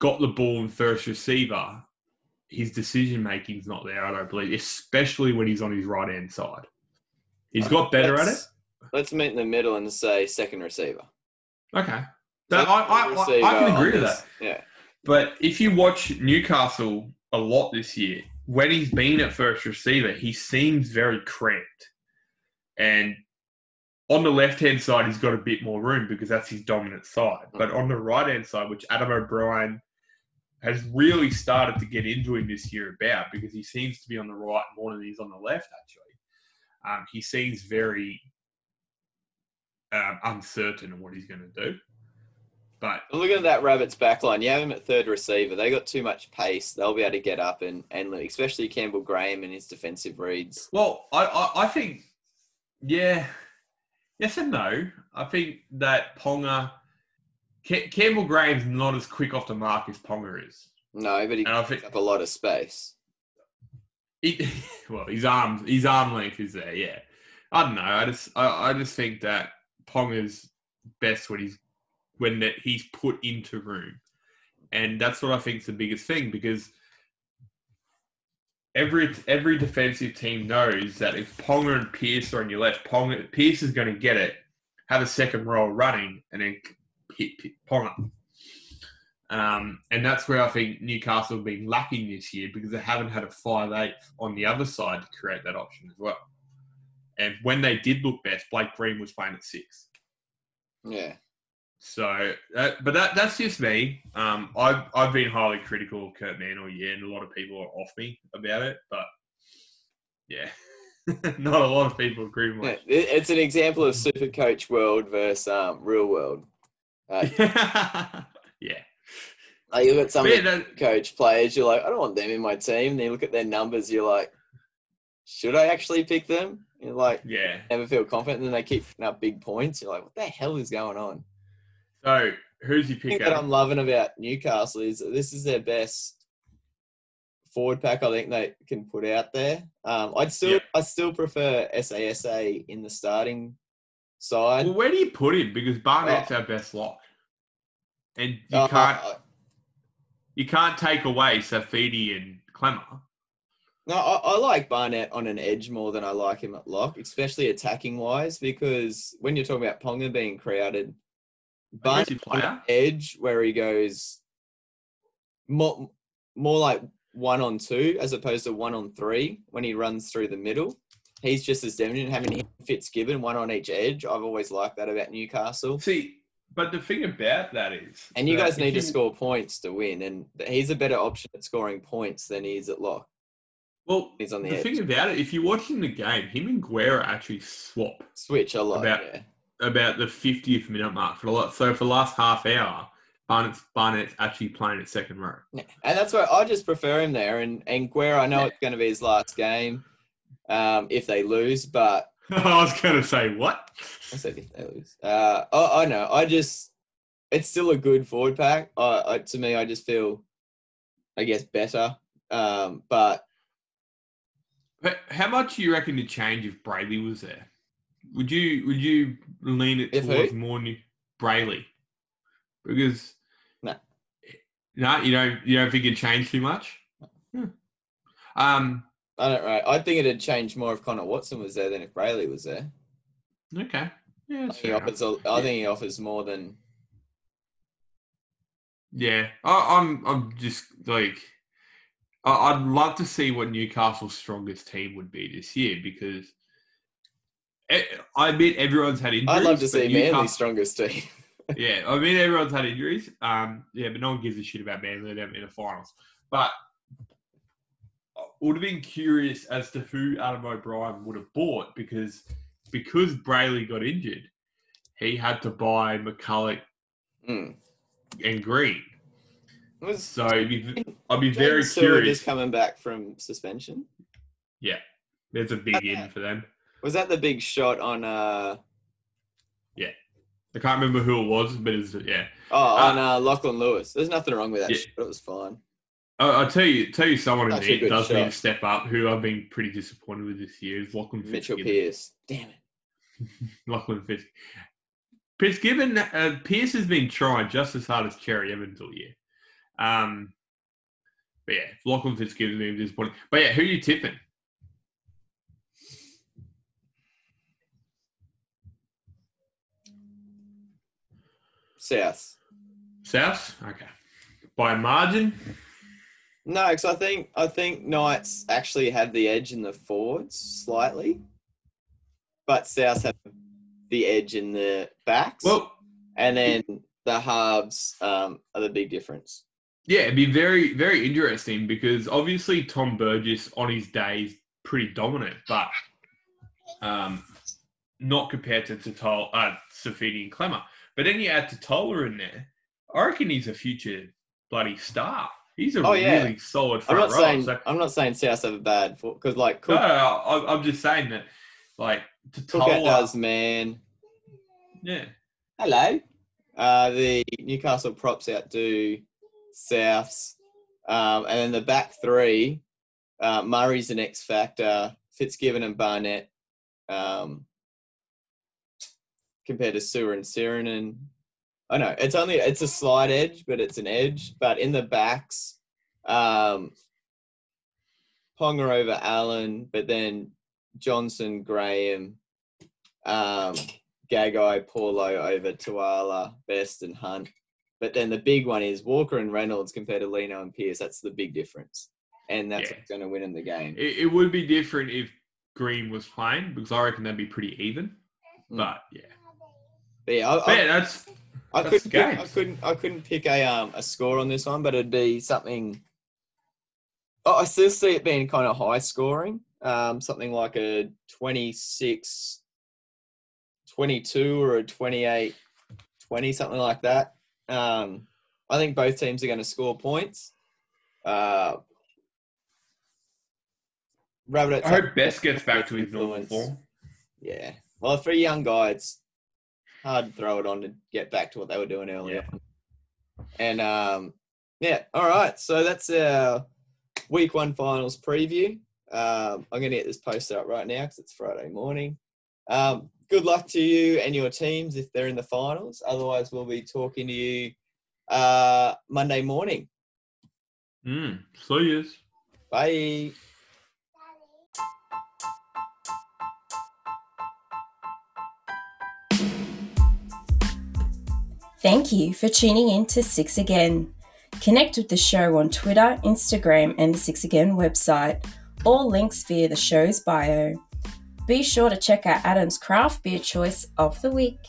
got the ball in first receiver, his decision making is not there. I don't believe, especially when he's on his right hand side. He's uh, got better at it. Let's meet in the middle and say second receiver. Okay, that, I, I, I, I, can agree with that. Yeah, but if you watch Newcastle a lot this year, when he's been at first receiver, he seems very cramped, and on the left hand side, he's got a bit more room because that's his dominant side. But mm. on the right hand side, which Adam O'Brien has really started to get into him this year about because he seems to be on the right more than he's on the left, actually. Um, he seems very um, uncertain of what he's going to do. But looking at that Rabbits backline, you have him at third receiver. They got too much pace. They'll be able to get up and and especially Campbell Graham and his defensive reads. Well, I, I, I think, yeah, yes and no. I think that Ponga Campbell Graham's not as quick off the mark as Ponga is. No, but he picks think, up a lot of space. He, well, his arm, his arm length is there. Yeah, I don't know. I just, I, I just think that Ponga's best when he's when that he's put into room, and that's what I think is the biggest thing because every every defensive team knows that if Ponga and Pearce are on your left, Ponga Pearce is going to get it, have a second roll running, and then hit, hit Ponga. Um, and that's where I think Newcastle have been lacking this year because they haven't had a five eight on the other side to create that option as well. And when they did look best, Blake Green was playing at six. Yeah. So, uh, but that that's just me. Um, I've I've been highly critical of Kurt Mann all year, and a lot of people are off me about it. But yeah, Not a lot of people agree with it- it's an example of super coach world versus um, real world. Uh, yeah. like you look at some yeah, that- coach players, you're like, I don't want them in my team. Then you look at their numbers, you're like, should I actually pick them? You're like, yeah. never feel confident. And then they keep putting up big points. You're like, what the hell is going on? So who's The thing that I'm loving about Newcastle is this is their best forward pack I think they can put out there. Um, I'd still Yeah. I still prefer SASA in the starting side. Well, where do you put him? Because Barnett's our best lock, and you Uh, can't uh, you can't take away Saifiti and Klemmer. no, I, I like Barnett on an edge more than I like him at lock, especially attacking wise, because when you're talking about Ponga being crowded, Barnett on an edge where he goes more more like one on two as opposed to one on three when he runs through the middle. He's just as dominant having Fitzgibbon one on each edge. I've always liked that about Newcastle. See, but the thing about that is, And you guys need to score points to win, and he's a better option at scoring points than he is at lock. Well, He's on the the edge. thing about it, if you're watching the game, him and Guerra actually swap Switch a lot. About- yeah. about the 50th minute mark for a lot. So for the last half hour, Barnett's Barnett's actually playing at second row. Yeah. And that's why I just prefer him there. And and Guerra, I know Yeah. it's going to be his last game um, if they lose, but I was going to say what? I said if they lose. Uh, I, I know. I just, it's still a good forward pack. I, I, to me, I just feel, I guess, better. Um, but But how much do you reckon to change if Brailey was there? Would you would you lean it If who? towards more new Brailey? Because No. no, you don't you don't think it changed too much. Hmm. Um. I don't know. I think it'd change more if Connor Watson was there than if Brailey was there. Okay. Yeah. I think he offers. I think he offers more than. Yeah. I, I'm. I'm just like. I- I'd love to see what Newcastle's strongest team would be this year because. I admit everyone's had injuries. I'd love to see Newcastle- Manly's strongest team. yeah, I mean everyone's had injuries. Um, yeah, but no one gives a shit about Manly them in the finals. But I would have been curious as to who Adam O'Brien would have bought because because Brailey got injured, he had to buy McCullough Mm. and Green. Was So I'd be, I'd be very Stewart curious. just coming back from suspension. Yeah, there's a big in for them. Was that the big shot on? uh Yeah, I can't remember who it was, but it's yeah. Oh, Ah. on uh, Lachlan Lewis. There's nothing wrong with that. Yeah. shot. It was fine. I- I'll tell you, tell you someone who Such a need, does need to step up. Who I've been pretty disappointed with this year is Lachlan Mitchell Fitzgibbon. Pearce. Damn it. Lachlan Fitz. Fitzgibbon, uh, Pearce has been trying just as hard as Cherry Evans all year. Um, but yeah, Lachlan Fitzgibbon's been disappointing. But yeah, who are you tipping? South. South? Okay. By margin? No, because I think I think Knights actually have the edge in the forwards slightly, but South have the edge in the backs. Well, and then the halves um, are the big difference. yeah, it'd be very, very interesting because obviously Tom Burgess on his day is pretty dominant, but um, not compared to Tatola, uh, Saifiti and Klemmer. But then you add Tatola in there. I reckon he's a future bloody star. He's a Oh, yeah. really solid I'm not row. saying so, I'm not saying South have a bad because like Cook, no, I- I'm just saying that, like Cook Tatola, does man. yeah, Hello. Uh, the Newcastle props outdo Souths, um, and then the back three. Uh, Murray's an X factor. Fitzgibbon and Barnett. Um, compared to Su'A and Sirenen. I know it's only it's a slight edge, but it's an edge. But in the backs, um, Ponga over Allan, but then Johnston, Graham, um, Gagai, Paulo over Tuala, Best and Hunt. But then the big one is Walker and Reynolds compared to Lino and Pearce. That's the big difference, and that's Yeah. going to win in the game. it, it would be different if Green was playing because I reckon that'd be pretty even. Mm. But yeah, But yeah, I, I, yeah, that's I couldn't, pick, I couldn't, I couldn't pick a um a score on this one, but it'd be something Oh, I still see it being kind of high scoring, um, something like a 26 22 or a 28 20, something like that. Um, I think both teams are going to score points. Uh, Rabbitohs. I hope Best gets back to his normal form. Yeah. Well, for a young guy, it's hard to throw it on to get back to what they were doing earlier. Yeah. And um, yeah, all right. So that's our week one finals preview. Um, I'm going to get this posted up right now because it's Friday morning. Um, good luck to you and your teams if they're in the finals. Otherwise, we'll be talking to you uh, Monday morning. Mm, so yes. Bye. Thank you for tuning in to Six Again. Connect with the show on Twitter, Instagram, and the Six Again website. All links via the show's bio. Be sure to check out Adam's craft beer choice of the week.